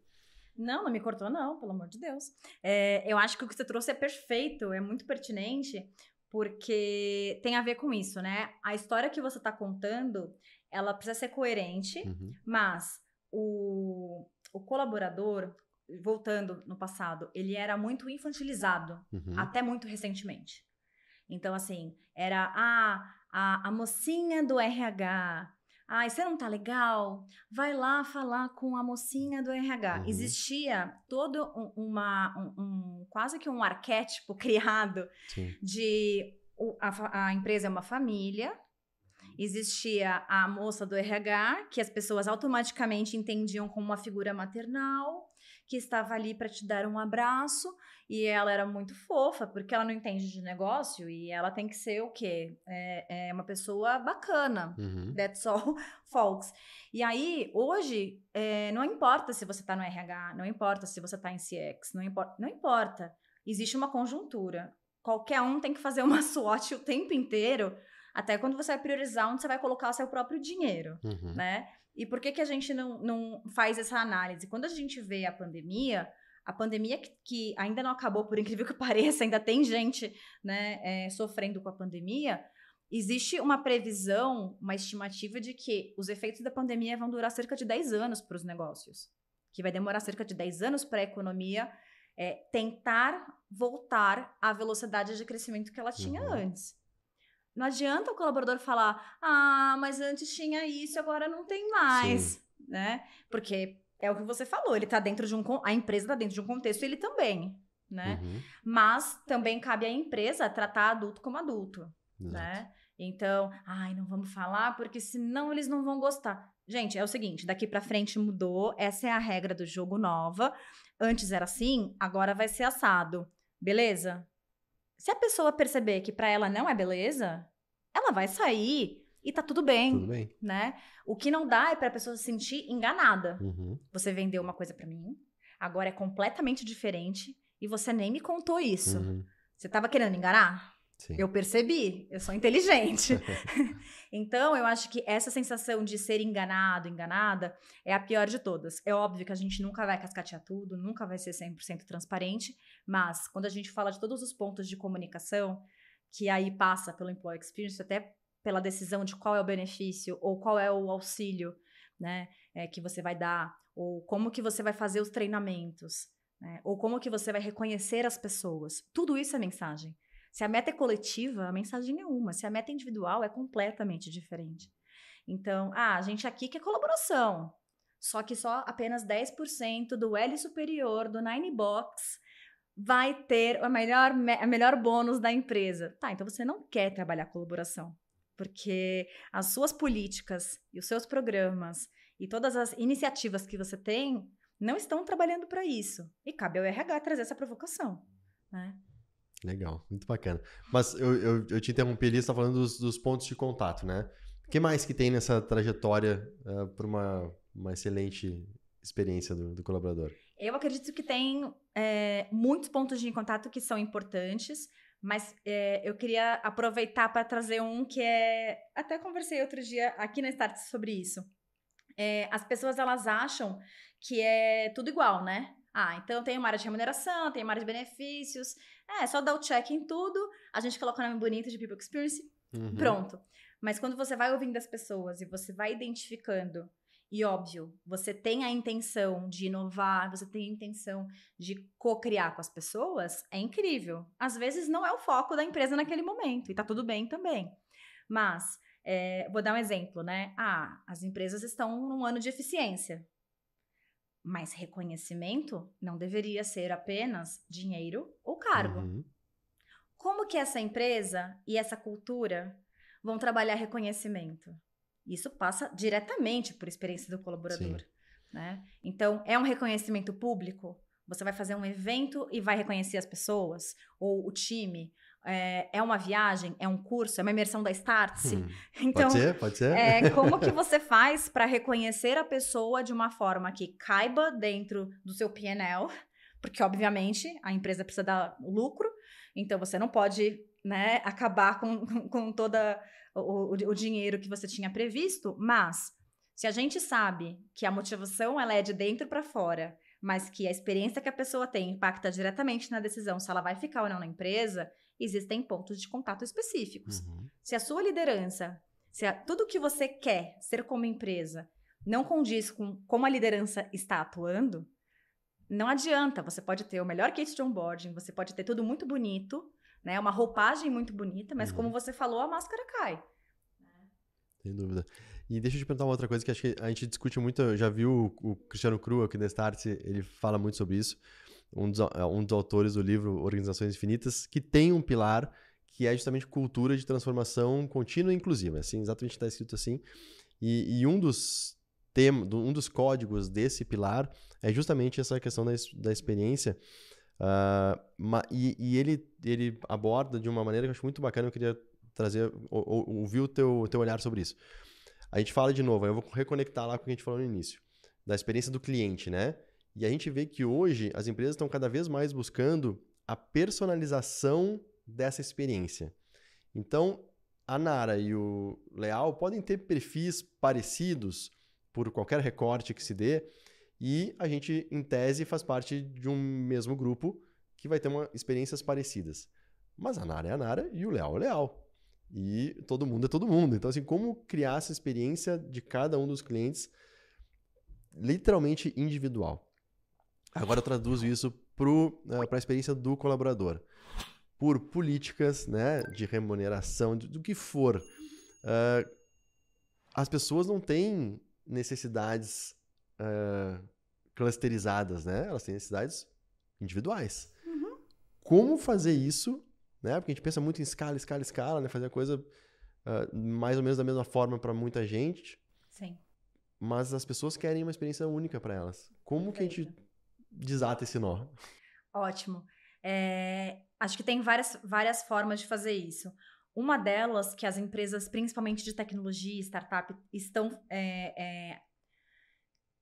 Não, não me cortou, não, pelo amor de Deus. É, eu acho que o que você trouxe é perfeito, é muito pertinente, porque tem a ver com isso, né? A história que você está contando, ela precisa ser coerente, uhum. mas o, o colaborador, voltando no passado, ele era muito infantilizado, uhum. até muito recentemente. Então, assim, era, ah, a, a mocinha do RH. Ai, você não tá legal? Vai lá falar com a mocinha do RH. Uhum. Existia todo um, uma, um, um, quase que um arquétipo criado Sim. de a, a empresa é uma família, existia a moça do RH, que as pessoas automaticamente entendiam como uma figura maternal, que estava ali para te dar um abraço e ela era muito fofa, porque ela não entende de negócio e ela tem que ser o quê? É, é uma pessoa bacana. Uhum. That's all, folks. E aí, hoje, é, não importa se você está no RH, não importa se você está em CX, não importa, não importa. Existe uma conjuntura. Qualquer um tem que fazer uma SWOT o tempo inteiro, até quando você vai priorizar onde você vai colocar o seu próprio dinheiro, Uhum. né? E por que, que a gente não, não faz essa análise? Quando a gente vê a pandemia, a pandemia que, que ainda não acabou, por incrível que pareça, ainda tem gente né, é, sofrendo com a pandemia, existe uma previsão, uma estimativa de que os efeitos da pandemia vão durar cerca de 10 anos para os negócios. Que vai demorar cerca de 10 anos para a economia é, tentar voltar à velocidade de crescimento que ela tinha Uhum. antes. Não adianta o colaborador falar, ah, mas antes tinha isso, agora não tem mais, né? Porque é o que você falou, ele tá dentro de um, a empresa tá dentro de um contexto, ele também, né? Uhum. Mas também cabe à empresa tratar adulto como adulto, Exato. né? Então, ai, não vamos falar porque senão eles não vão gostar. Gente, é o seguinte, daqui pra frente mudou, essa é a regra do jogo nova. Antes era assim, agora vai ser assado. Beleza? Se a pessoa perceber que pra ela não é beleza, ela vai sair e tá tudo bem, Tudo bem. né? O que não dá é pra pessoa se sentir enganada. Uhum. Você vendeu uma coisa pra mim, agora é completamente diferente e você nem me contou isso. Uhum. Você tava querendo me enganar? Sim. Eu percebi, eu sou inteligente. então, eu acho que essa sensação de ser enganado, enganada, é a pior de todas. É óbvio que a gente nunca vai cascatear tudo, nunca vai ser 100% transparente, mas quando a gente fala de todos os pontos de comunicação, que aí passa pelo employee experience, até pela decisão de qual é o benefício ou qual é o auxílio, né, é, que você vai dar, ou como que você vai fazer os treinamentos, né, ou como que você vai reconhecer as pessoas. Tudo isso é mensagem. Se a meta é coletiva, a mensagem é uma. Se a meta é individual, é completamente diferente. Então, ah, a gente aqui quer colaboração. Só que só apenas 10% do L superior do Nine Box vai ter a melhor, melhor bônus da empresa. Tá, então você não quer trabalhar colaboração. Porque as suas políticas e os seus programas e todas as iniciativas que você tem não estão trabalhando para isso. E cabe ao RH trazer essa provocação. Né? Legal, muito bacana. Mas eu, eu, eu te interrompi ali, você tá falando dos, dos pontos de contato, né? O que mais que tem nessa trajetória para uma, uma excelente experiência do, do colaborador? Eu acredito que tem é, muitos pontos de contato que são importantes, mas é, eu queria aproveitar para trazer um que é. Até conversei outro dia aqui na Start sobre isso. É, as pessoas elas acham que é tudo igual, né? Ah, então tem uma área de remuneração, tem uma área de benefícios. É, só dar o check em tudo, a gente coloca o nome bonito de People Experience Uhum. Pronto. Mas quando você vai ouvindo as pessoas e você vai identificando, e óbvio, você tem a intenção de inovar, você tem a intenção de co-criar com as pessoas, é incrível. Às vezes não é o foco da empresa naquele momento, e tá tudo bem também. Mas, é, vou dar um exemplo, né? Ah, as empresas estão num ano de eficiência. Mas reconhecimento não deveria ser apenas dinheiro ou cargo Uhum. como que essa empresa e essa cultura vão trabalhar reconhecimento? Isso passa diretamente por experiência do colaborador, Sim. né? Então, é um reconhecimento público? Você vai fazer um evento e vai reconhecer as pessoas ou o time? É, é uma viagem? É um curso? É uma imersão da Startse? Hum. Então, Pode ser? Pode ser? é, como que você faz para reconhecer a pessoa de uma forma que caiba dentro do seu PNL? Porque, obviamente, a empresa precisa dar lucro, então você não pode né, acabar com, com, com todo o, o, dinheiro que você tinha previsto, mas se a gente sabe que a motivação ela é de dentro para fora, mas que a experiência que a pessoa tem impacta diretamente na decisão se ela vai ficar ou não na empresa, existem pontos de contato específicos. Uhum. Se a sua liderança, se a- tudo que você quer ser como empresa não condiz com como a liderança está atuando, não adianta. Você pode ter o melhor kit de onboarding, você pode ter tudo muito bonito, né? Uma roupagem muito bonita, mas Uhum. como você falou, a máscara cai. Sem dúvida. E deixa eu te perguntar uma outra coisa que acho que a gente discute muito. Eu já vi o, Cristiano Cru aqui da Start, ele fala muito sobre isso. Um dos, um dos autores do livro Organizações Infinitas, que tem um pilar que é justamente cultura de transformação contínua e inclusiva. Assim, exatamente está escrito assim. E, e um dos temas, um dos códigos desse pilar é justamente essa questão da, da experiência. Uh, e, e ele, ele aborda de uma maneira que eu acho muito bacana, eu queria trazer, ou, ouvir o teu, teu olhar sobre isso. A gente fala de novo, eu vou reconectar lá com o que a gente falou no início, da experiência do cliente, né? E a gente vê que hoje as empresas estão cada vez mais buscando a personalização dessa experiência. Então, a Nara e o Leal podem ter perfis parecidos por qualquer recorte que se dê, e a gente, em tese, faz parte de um mesmo grupo que vai ter uma, experiências parecidas. Mas a Nara é a Nara e o Leal é o Leal. E todo mundo é todo mundo. Então, assim, como criar essa experiência de cada um dos clientes literalmente individual? Agora eu traduzo isso para uh, a experiência do colaborador. Por políticas né, de remuneração, do, do que for. Uh, as pessoas não têm necessidades uh, clusterizadas, né? Elas têm necessidades individuais. Uhum. Como fazer isso, né? Porque a gente pensa muito em escala, escala, escala, né? Fazer a coisa uh, mais ou menos da mesma forma para muita gente. Sim. Mas as pessoas querem uma experiência única para elas. Como Perfeito. que a gente desata esse nó? Ótimo. É, acho que tem várias, várias formas de fazer isso. Uma delas que as empresas, principalmente de tecnologia, startup, estão é, é,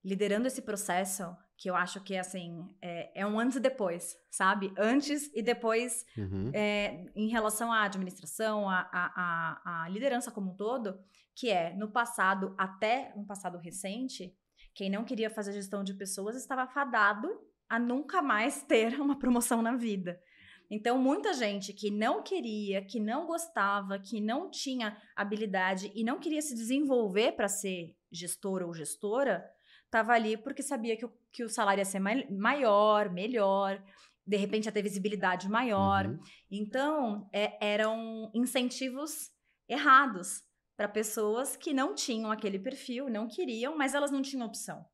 liderando esse processo, que eu acho que assim é, é, um antes e depois, sabe? Antes e depois uhum. é, em relação à administração, à, à, à, liderança como um todo, que é no passado, até um passado recente, quem não queria fazer gestão de pessoas estava fadado a nunca mais ter uma promoção na vida. Então, muita gente que não queria, que não gostava, que não tinha habilidade e não queria se desenvolver para ser gestor ou gestora, estava ali porque sabia que o, que o salário ia ser mai, maior, melhor, de repente ia ter visibilidade maior. Uhum. Então, é, eram incentivos errados para pessoas que não tinham aquele perfil, não queriam, mas elas não tinham opção.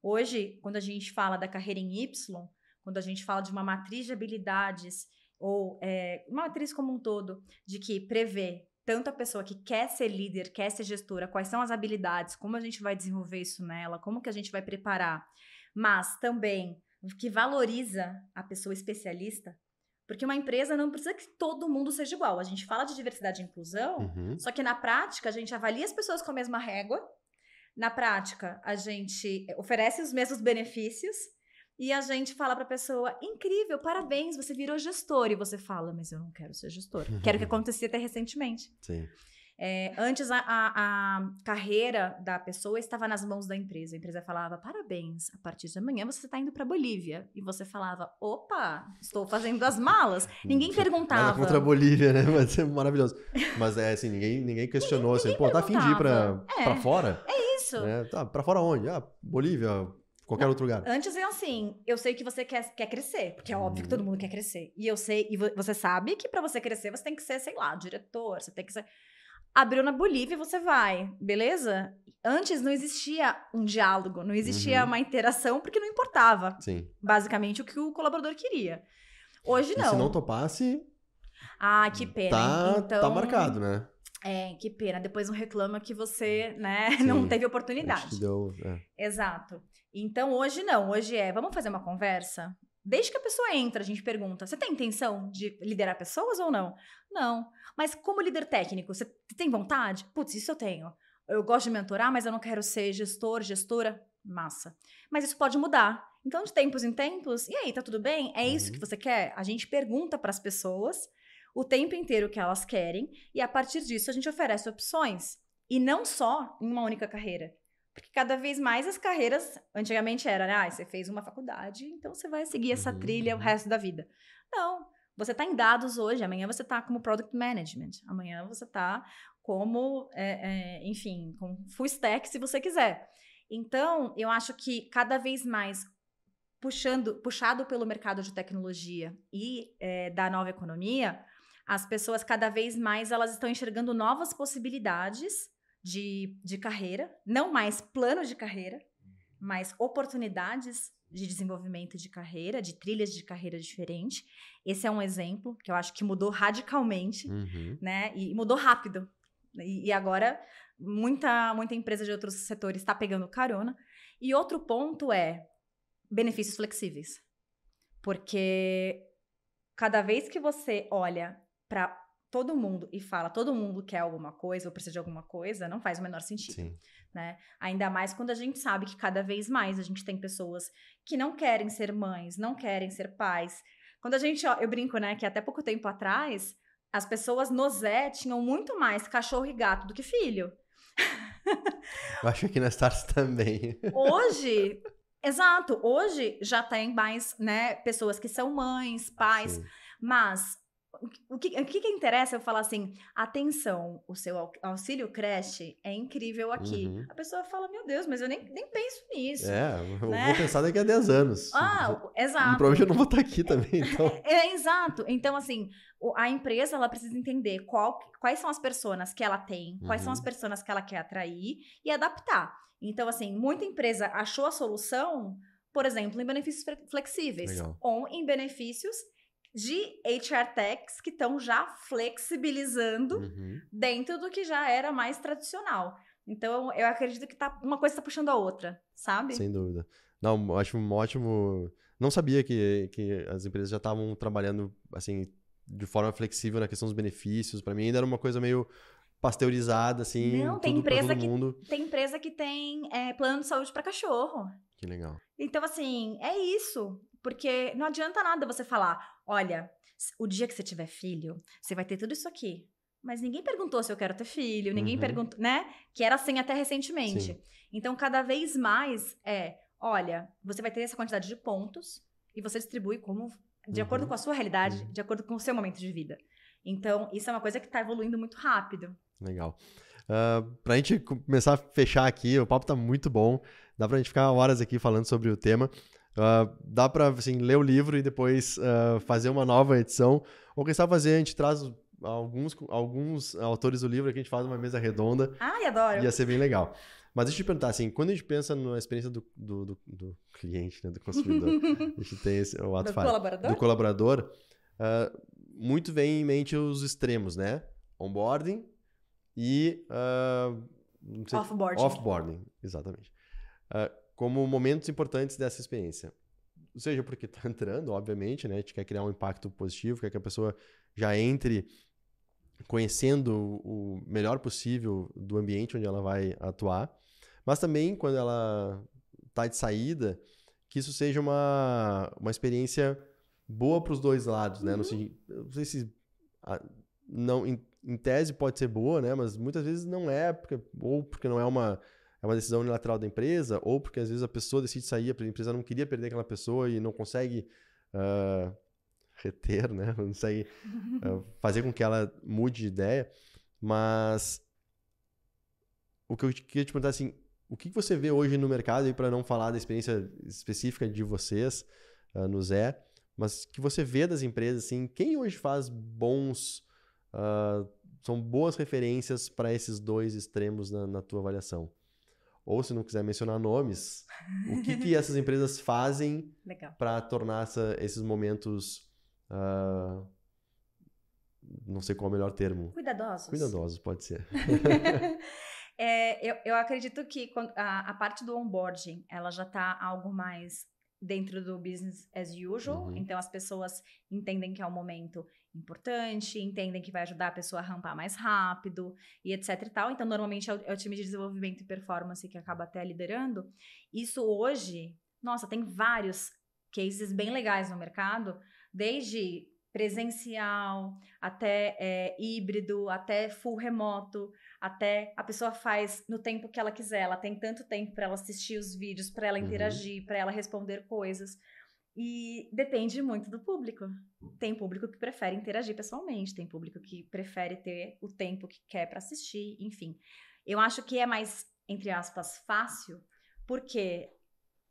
Hoje, quando a gente fala da carreira em Y, quando a gente fala de uma matriz de habilidades, ou é, uma matriz como um todo, de que prevê tanto a pessoa que quer ser líder, quer ser gestora, quais são as habilidades, como a gente vai desenvolver isso nela, como que a gente vai preparar, mas também que valoriza a pessoa especialista, porque uma empresa não precisa que todo mundo seja igual. A gente fala de diversidade e inclusão, uhum. só que na prática a gente avalia as pessoas com a mesma régua. Na prática, a gente oferece os mesmos benefícios, e a gente fala pra pessoa: incrível, parabéns, você virou gestor. E você fala: mas eu não quero ser gestor. Quero que acontecia até recentemente. Sim. É, antes a, a, a, carreira da pessoa estava nas mãos da empresa. A empresa falava: parabéns, a partir de amanhã você está indo para Bolívia. E você falava: opa, estou fazendo as malas. Ninguém perguntava. Nada contra a Bolívia, né? Mas é maravilhoso. Mas é assim, ninguém, ninguém questionou ninguém, ninguém assim: pô, tá afim de ir para é, fora? É isso. É, tá, para fora onde? Ah, Bolívia, Qualquer outro lugar. Antes é assim, eu sei que você quer, quer crescer, porque é óbvio que todo uhum. mundo quer crescer. E eu sei, e você sabe que para você crescer, você tem que ser, sei lá, diretor, você tem que ser. Abriu na Bolívia, você vai, beleza? Antes não existia um diálogo, não existia uhum. uma interação, porque não importava. Sim. Basicamente o que o colaborador queria. Hoje não. E se não topasse. Ah, que pena. Tá, então, tá marcado, né? É, que pena. Depois não reclama que você, né, Sim, não teve oportunidade. Deu, é. Exato. Então hoje não, hoje é, vamos fazer uma conversa? Desde que a pessoa entra, a gente pergunta: você tem intenção de liderar pessoas ou não? Não. Mas como líder técnico, você tem vontade? Putz, isso eu tenho. Eu gosto de mentorar, mas eu não quero ser gestor, gestora. Massa. Mas isso pode mudar. Então, de tempos em tempos, e aí, tá tudo bem? É isso uhum. que você quer? A gente pergunta para as pessoas o tempo inteiro o que elas querem e a partir disso a gente oferece opções. E não só em uma única carreira. Porque cada vez mais as carreiras, antigamente era, né? Ah, você fez uma faculdade, então você vai seguir essa uhum. trilha o uhum. resto da vida. Não. Você está em dados hoje, amanhã você está como Product Management, amanhã você está como, é, é, enfim, com full stack se você quiser. Então, eu acho que cada vez mais puxando, puxado pelo mercado de tecnologia e é, da nova economia, as pessoas cada vez mais elas estão enxergando novas possibilidades de, de carreira, não mais plano de carreira, mas oportunidades de desenvolvimento de carreira, de trilhas de carreira diferente. Esse é um exemplo que eu acho que mudou radicalmente, uhum. né? E mudou rápido. E, e, agora muita muita empresa de outros setores está pegando carona. E outro ponto é benefícios flexíveis. Porque cada vez que você olha para todo mundo e fala todo mundo quer alguma coisa ou precisa de alguma coisa, não faz o menor sentido. Sim. Né? Ainda mais quando a gente sabe que cada vez mais a gente tem pessoas que não querem ser mães, não querem ser pais. Quando a gente, ó, eu brinco, né, que até pouco tempo atrás, as pessoas no Zé tinham muito mais cachorro e gato do que filho. Eu acho que na Stars também. Hoje, exato, hoje já tem mais, né, pessoas que são mães, pais, Sim. mas o que, o que, que interessa eu falar assim, atenção, o seu au- auxílio creche é incrível aqui. Uhum. A pessoa fala, meu Deus, mas eu nem, nem penso nisso. É, eu né? vou pensar daqui a 10 anos. Ah, exato. provavelmente eu não vou estar aqui também, então. É, exato. Então, assim, a empresa ela precisa entender qual, quais são as pessoas que ela tem, quais são Uhum. as pessoas que ela quer atrair e adaptar. Então, assim, muita empresa achou a solução, por exemplo, em benefícios fle- flexíveis Legal. ou em benefícios de HR techs que estão já flexibilizando Uhum. dentro do que já era mais tradicional. Então, eu acredito que tá, uma coisa está puxando a outra, sabe? Sem dúvida. Não, acho um ótimo. Não sabia que, que as empresas já estavam trabalhando assim de forma flexível na questão dos benefícios. Para mim ainda era uma coisa meio pasteurizada, assim, Não, tem empresa que- mundo. Tem empresa que tem é, plano de saúde para cachorro. Que legal. Então, assim, é isso. Porque não adianta nada você falar: olha, o dia que você tiver filho, você vai ter tudo isso aqui. Mas ninguém perguntou se eu quero ter filho, ninguém Uhum. perguntou, né? Que era assim até recentemente. Sim. Então, cada vez mais é: olha, você vai ter essa quantidade de pontos e você distribui como de Uhum. acordo com a sua realidade, Uhum. de acordo com o seu momento de vida. Então, isso é uma coisa que está evoluindo muito rápido. Legal. Uh, pra gente começar a fechar aqui, o papo tá muito bom. Dá pra gente ficar horas aqui falando sobre o tema. Uh, dá pra, assim, ler o livro e depois uh, fazer uma nova edição. Ou quem sabe fazer, a gente traz alguns, alguns autores do livro aqui, a gente faz uma mesa redonda. Ai, adoro. Ia ser bem legal. Mas deixa eu te perguntar, assim, quando a gente pensa na experiência do, do, do- do cliente, né, do consumidor, a gente tem esse, o ato Do colaborador? do colaborador, ah, muito vem em mente os extremos, né? Onboarding e Offboarding. offboarding, exatamente. Ah, como momentos importantes dessa experiência. Seja, porque tá entrando, obviamente, né? A gente quer criar um impacto positivo, quer que a pessoa já entre conhecendo o melhor possível do ambiente onde ela vai atuar, mas também quando ela está de saída, que isso seja uma, uma experiência boa para os dois lados, né? No sentido, eu não sei se a- não em, em tese pode ser boa, né? Mas muitas vezes não é, porque, ou porque não é uma é uma decisão unilateral da empresa, ou porque às vezes a pessoa decide sair, a empresa não queria perder aquela pessoa e não consegue ah, reter, né? Não consegue ah, fazer com que ela mude de ideia. Mas o que eu queria te perguntar assim, o que você vê hoje no mercado, para não falar da experiência específica de vocês ah, no Zé, mas que você vê das empresas, assim, quem hoje faz bons, ah, são boas referências para esses dois extremos na, na tua avaliação? Ou se não quiser mencionar nomes, o que, que essas empresas fazem para tornar essa- esses momentos, ah, não sei qual é o melhor termo, Cuidadosos. cuidadosos, pode ser. É, eu, eu acredito que a, a parte do onboarding, ela já está algo mais dentro do business as usual. Uhum. Então, as pessoas entendem que é um momento importante, entendem que vai ajudar a pessoa a rampar mais rápido e etc e tal. Então, normalmente é o, é o time de desenvolvimento e performance que acaba até liderando. Isso hoje, nossa, tem vários cases bem legais no mercado, desde presencial, até é, híbrido, até full remoto, até a pessoa faz no tempo que ela quiser. Ela tem tanto tempo para ela assistir os vídeos, para ela Uhum. interagir, para ela responder coisas. E depende muito do público. Tem público que prefere interagir pessoalmente, tem público que prefere ter o tempo que quer para assistir, enfim. Eu acho que é mais, entre aspas, fácil, porque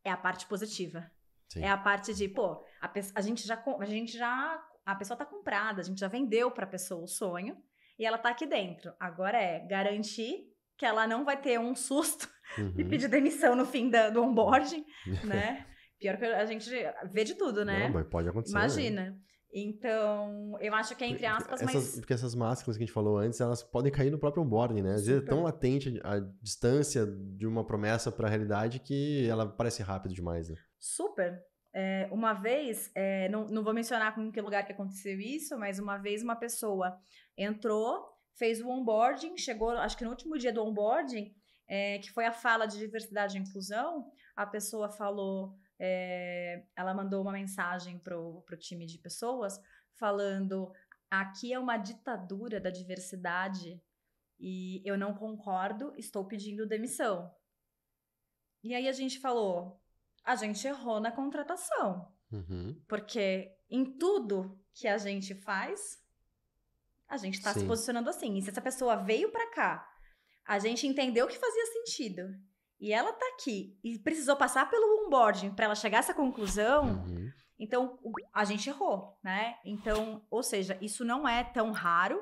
é a parte positiva. Sim. É a parte de, pô, a, a gente já, a gente já, a pessoa tá comprada, a gente já vendeu pra pessoa o sonho e ela tá aqui dentro. Agora é garantir que ela não vai ter um susto e Uhum. pedir demissão no fim da- do onboarding, né? Pior que a gente vê de tudo, né? Não, mas pode acontecer. né? Imagina. Então, eu acho que é entre aspas, essas, mas Porque essas máscaras que a gente falou antes, elas podem cair no próprio onboarding, né? Às vezes é tão latente a distância de uma promessa para a realidade que ela parece rápido demais, né? Super. É, uma vez, é, não, não vou mencionar com que lugar que aconteceu isso, mas uma vez uma pessoa entrou, fez o onboarding, chegou, acho que no último dia do onboarding, é, que foi a fala de diversidade e inclusão, a pessoa falou, é, ela mandou uma mensagem pro, pro time de pessoas falando aqui é uma ditadura da diversidade e eu não concordo, estou pedindo demissão. E aí a gente falou, a gente errou na contratação. Uhum. Porque em tudo que a gente faz, a gente está se posicionando assim. E se essa pessoa veio para cá, a gente entendeu que fazia sentido. E ela tá aqui e precisou passar pelo onboarding para ela chegar a essa conclusão. Uhum. Então, a gente errou, né? Então, ou seja, isso não é tão raro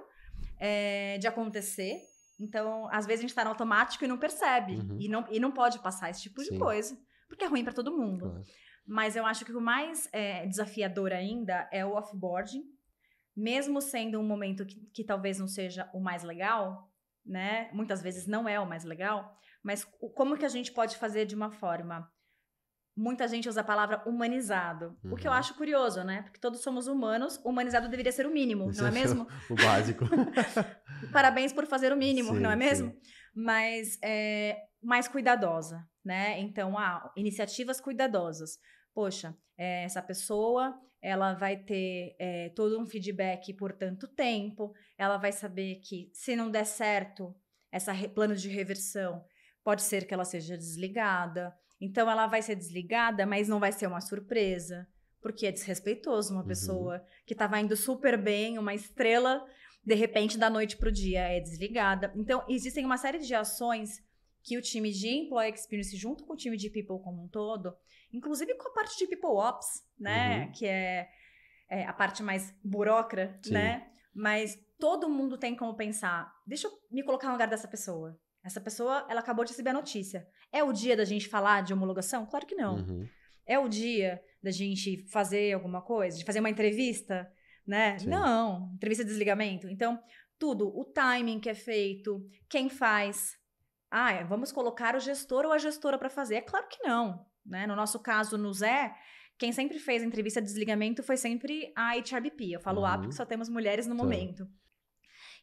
é, de acontecer. Então, às vezes a gente tá no automático e não percebe. Uhum. E, não, e não pode passar esse tipo Sim. de coisa. Porque é ruim para todo mundo. Claro. Mas eu acho que o mais é, desafiador ainda é o offboarding. Mesmo sendo um momento que, que talvez não seja o mais legal, né? Muitas vezes não é o mais legal. Mas como que a gente pode fazer de uma forma muita gente usa a palavra humanizado. O que eu Uhum. acho curioso, né? Porque todos somos humanos, humanizado deveria ser o mínimo, Esse não é é mesmo? O básico. Parabéns por fazer o mínimo, Sim, não é sim. mesmo? Mas é, mais cuidadosa, né? Então, ah, iniciativas cuidadosas. Poxa, é, essa pessoa ela vai ter é, todo um feedback por tanto tempo, ela vai saber que se não der certo essa re- plano de reversão, pode ser que ela seja desligada. Então, ela vai ser desligada, mas não vai ser uma surpresa, porque é desrespeitoso uma Uhum. pessoa que estava indo super bem, uma estrela de repente, da noite para o dia, é desligada. Então, existem uma série de ações que o time de Employee Experience, junto com o time de People como um todo, inclusive com a parte de People Ops, né? Uhum. Que é, é a parte mais burocra, Sim. né? Mas todo mundo tem como pensar, deixa eu me colocar no lugar dessa pessoa. Essa pessoa, ela acabou de receber a notícia. É o dia da gente falar de homologação? Claro que não. Uhum. É o dia da gente fazer alguma coisa, de fazer uma entrevista, né? Sim. Não, entrevista de desligamento. Então, tudo, o timing que é feito, quem faz. Ah, é, vamos colocar o gestor ou a gestora para fazer? É claro que não, né? No nosso caso, no Zé, quem sempre fez a entrevista de desligamento foi sempre a HRBP. Eu falo A Uhum. porque só temos mulheres no Tá. momento.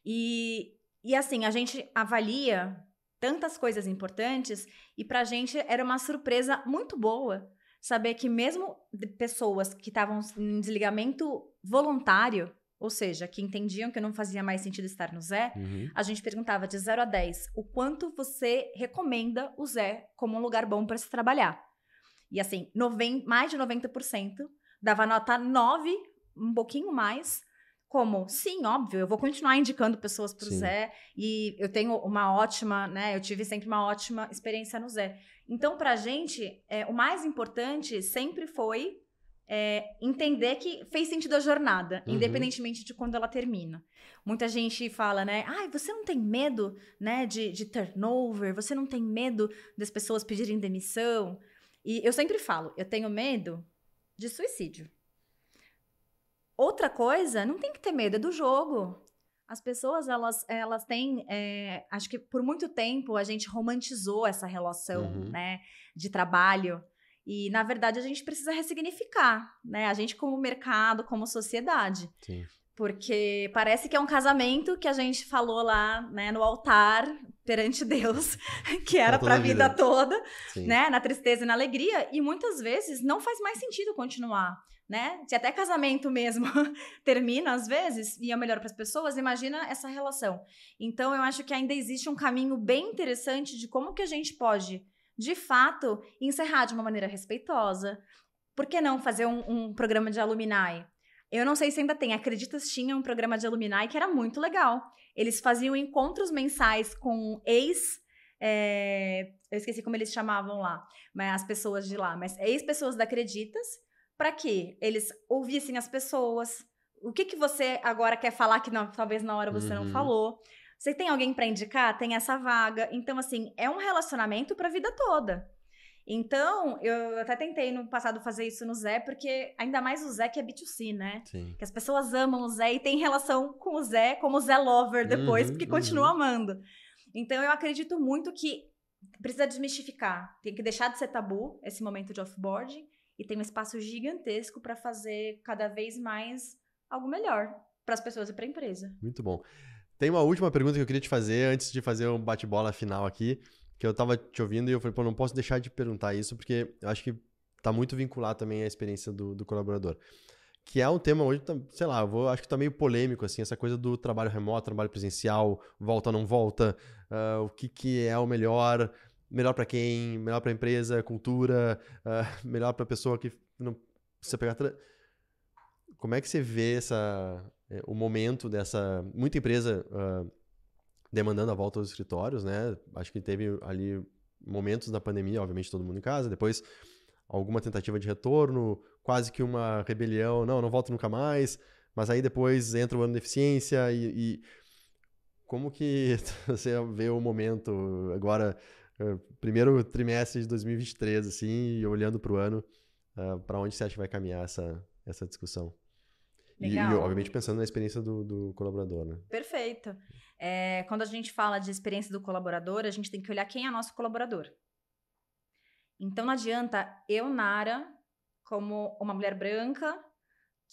E, e assim, a gente avalia tantas coisas importantes e pra gente era uma surpresa muito boa saber que mesmo de pessoas que estavam em desligamento voluntário, ou seja, que entendiam que não fazia mais sentido estar no Zé, Uhum. a gente perguntava de 0 a 10 o quanto você recomenda o Zé como um lugar bom para se trabalhar. E assim, noven- mais de 90% dava nota 9, um pouquinho mais, como, sim, óbvio, eu vou continuar indicando pessoas para o. Zé e eu tenho uma ótima, né? Eu tive sempre uma ótima experiência no Zé. Então, pra gente, é, o mais importante sempre foi é, entender que fez sentido a jornada, Uhum. independentemente de quando ela termina. Muita gente fala, né? Ai, você não tem medo, né, de, de turnover? Você não tem medo das pessoas pedirem demissão? E eu sempre falo, eu tenho medo de suicídio. Outra coisa, não tem que ter medo, é do jogo. As pessoas, elas, elas têm. é, acho que por muito tempo a gente romantizou essa relação, Uhum. né, de trabalho. E, na verdade, a gente precisa ressignificar, né? A gente, como mercado, como sociedade. Sim. Porque parece que é um casamento que a gente falou lá, né, no altar, perante Deus, que era pra a vida. vida toda, Sim. né? Na tristeza e na alegria. E muitas vezes não faz mais sentido continuar, né? Se até casamento mesmo termina às vezes e é melhor para as pessoas, imagina essa relação. Então eu acho que ainda existe um caminho bem interessante de como que a gente pode, de fato, encerrar de uma maneira respeitosa. Por que não fazer um, um programa de alumni? Eu não sei se ainda tem. Acreditas tinha um programa de alumni que era muito legal. Eles faziam encontros mensais com ex é, eu esqueci como eles chamavam lá, mas as pessoas de lá, mas ex-pessoas da Acreditas, para que eles ouvissem as pessoas. O que, que você agora quer falar que não- talvez na hora você Uhum. não falou? Você tem alguém para indicar? Tem essa vaga. Então, assim, é um relacionamento para a vida toda. Então, eu até tentei no passado fazer isso no Zé, porque ainda mais o Zé que é B2C, né? Sim. Que as pessoas amam o Zé e tem relação com o Zé como Zé Lover depois, Uhum, porque uhum. continua amando. Então eu acredito muito que precisa desmistificar. Tem que deixar de ser tabu esse momento de offboarding e tem um espaço gigantesco para fazer cada vez mais algo melhor para as pessoas e para a empresa. Muito bom. Tem uma última pergunta que eu queria te fazer antes de fazer um bate-bola final aqui, que eu estava te ouvindo e eu falei, pô, não posso deixar de perguntar isso, porque eu acho que está muito vinculado também à experiência do, do, colaborador. Que é um tema hoje, sei lá, eu vou, acho que está meio polêmico, assim, essa coisa do trabalho remoto, trabalho presencial, volta ou não volta, uh, o que, que é o melhor, melhor para quem, melhor para a empresa, cultura, uh, melhor para a pessoa que não precisa pegar. Tra... Como é que você vê essa, é, o momento dessa. Muita empresa uh, demandando a volta aos escritórios, né? Acho que teve ali momentos da pandemia, obviamente todo mundo em casa, depois alguma tentativa de retorno, quase que uma rebelião, não, não volto nunca mais, mas aí depois entra o ano de eficiência e, e como que você vê o momento agora primeiro trimestre de 2023, assim, e olhando para o ano, uh, ah, para onde você acha que vai caminhar essa, essa discussão? E, e, obviamente, pensando na experiência do, do colaborador, né? Perfeito. É, quando a gente fala de experiência do colaborador, a gente tem que olhar quem é nosso colaborador. Então, não adianta eu, Nara, como uma mulher branca,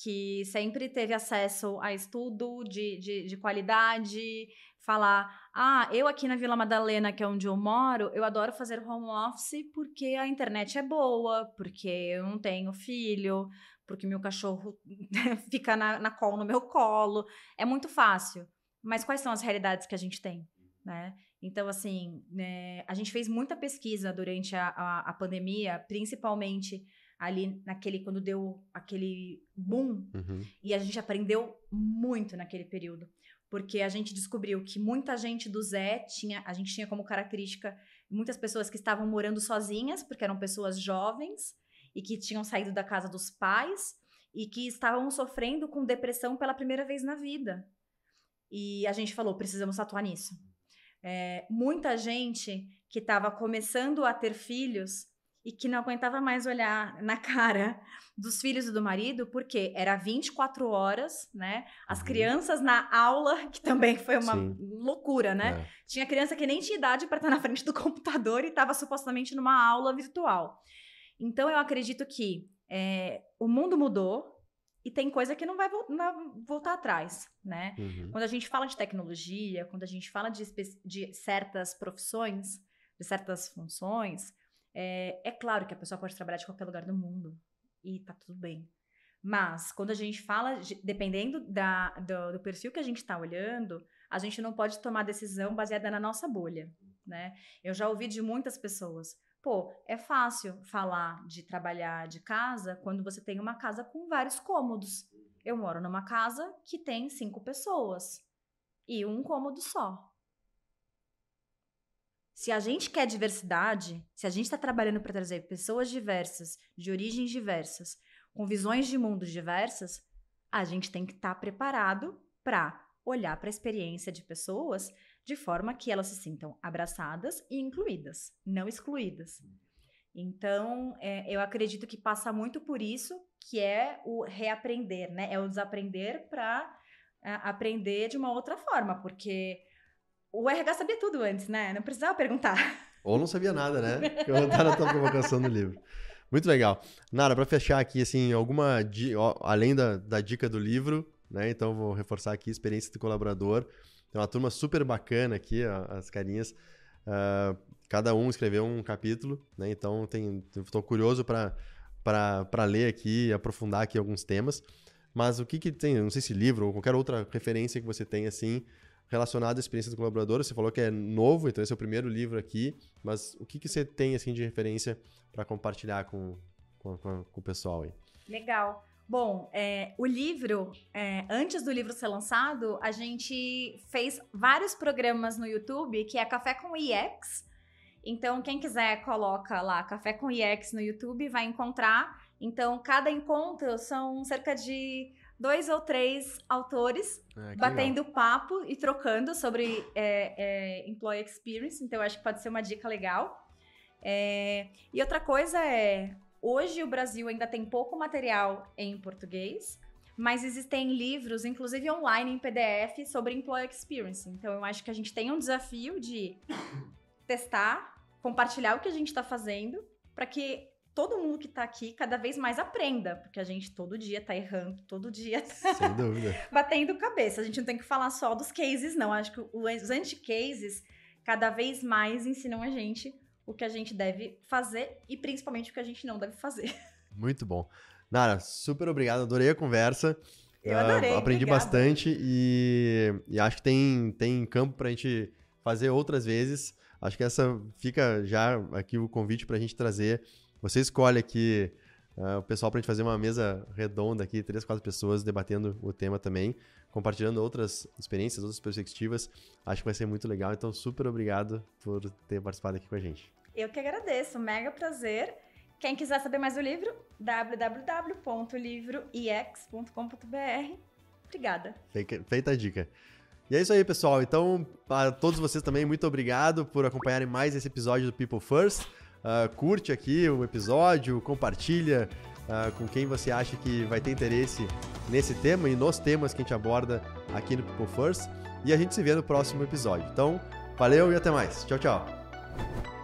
que sempre teve acesso a estudo de, de, de qualidade, falar: ah, eu aqui na Vila Madalena, que é onde eu moro, eu adoro fazer home office porque a internet é boa, porque eu não tenho filho, porque meu cachorro fica na, na colo no meu colo. É muito fácil. Mas quais são as realidades que a gente tem? Né? Então, assim, né, a gente fez muita pesquisa durante a, a, a, pandemia, principalmente ali naquele, quando deu aquele boom, uhum. e a gente aprendeu muito naquele período porque a gente descobriu que muita gente do Zé tinha, a gente tinha como característica muitas pessoas que estavam morando sozinhas, porque eram pessoas jovens e que tinham saído da casa dos pais e que estavam sofrendo com depressão pela primeira vez na vida. E a gente falou, precisamos atuar nisso. É, muita gente que estava começando a ter filhos e que não aguentava mais olhar na cara dos filhos e do marido, porque era 24 horas, né? As uhum. crianças na aula, que também foi uma Sim. loucura, né? É. Tinha criança que nem tinha idade para estar na frente do computador e estava supostamente numa aula virtual. Então eu acredito que é, o mundo mudou e tem coisa que não vai, vo não voltar atrás, né? Uhum. Quando a gente fala de tecnologia, quando a gente fala de, de certas profissões, de certas funções, é, é claro que a pessoa pode trabalhar de qualquer lugar do mundo e tá tudo bem. Mas, quando a gente fala, dependendo da, do, do perfil que a gente está olhando, a gente não pode tomar decisão baseada na nossa bolha, né? Eu já ouvi de muitas pessoas, pô, é fácil falar de trabalhar de casa quando você tem uma casa com vários cômodos. Eu moro numa casa que tem cinco pessoas e um cômodo só. Se a gente quer diversidade, se a gente está trabalhando para trazer pessoas diversas, de origens diversas, com visões de mundos diversas, a gente tem que estar tá preparado para olhar para a experiência de pessoas de forma que elas se sintam abraçadas e incluídas, não excluídas. Então, é, eu acredito que passa muito por isso, que é o reaprender, né? É o desaprender para é, aprender de uma outra forma, porque o RH sabia tudo antes, né? Não precisava perguntar. Ou não sabia nada, né? Eu na tua provocação do livro. Muito legal. Nara, para fechar aqui, assim, alguma. Além da, da dica do livro, né? Então vou reforçar aqui experiência do colaborador. Tem uma turma super bacana aqui, as carinhas. Uh, cada um escreveu um capítulo, né? Então tem, estou curioso para ler aqui aprofundar aqui alguns temas. Mas o que, que tem, não sei se livro ou qualquer outra referência que você tem assim, relacionado à experiência do colaborador. Você falou que é novo, então esse é o primeiro livro aqui, mas o que, que você tem assim de referência para compartilhar com, com, com, o pessoal aí? Legal. Bom, é, o livro, é, antes do livro ser lançado, a gente fez vários programas no YouTube, que é Café com IEX. Então, quem quiser, coloca lá Café com IEX no YouTube, vai encontrar. Então, cada encontro são cerca de dois ou três autores é, batendo legal. papo e trocando sobre é, é, employee experience. Então, eu acho que pode ser uma dica legal. É, e outra coisa é, hoje o Brasil ainda tem pouco material em português, mas existem livros, inclusive online em PDF, sobre employee experience. Então, eu acho que a gente tem um desafio de testar, compartilhar o que a gente está fazendo, para que todo mundo que tá aqui cada vez mais aprenda, porque a gente todo dia tá errando, todo dia tá Sem dúvida. batendo cabeça. A gente não tem que falar só dos cases, não. Acho que os anti-cases cada vez mais ensinam a gente o que a gente deve fazer e principalmente o que a gente não deve fazer. Muito bom. Nara, super obrigado, adorei a conversa. Eu adorei. Uh, aprendi obrigada. bastante e, e, acho que tem, tem campo pra gente fazer outras vezes. Acho que essa fica já aqui o convite pra gente trazer você escolhe aqui uh, o pessoal para a gente fazer uma mesa redonda aqui, três, quatro pessoas debatendo o tema também, compartilhando outras experiências, outras perspectivas. Acho que vai ser muito legal. Então, super obrigado por ter participado aqui com a gente. Eu que agradeço, mega prazer. Quem quiser saber mais do livro, www.livroiex.com.br. Obrigada. Feita a dica. E é isso aí, pessoal. Então, para todos vocês também, muito obrigado por acompanharem mais esse episódio do People First. Uh, curte aqui o episódio, compartilha uh, com quem você acha que vai ter interesse nesse tema e nos temas que a gente aborda aqui no People First. E a gente se vê no próximo episódio. Então, valeu e até mais. Tchau, tchau.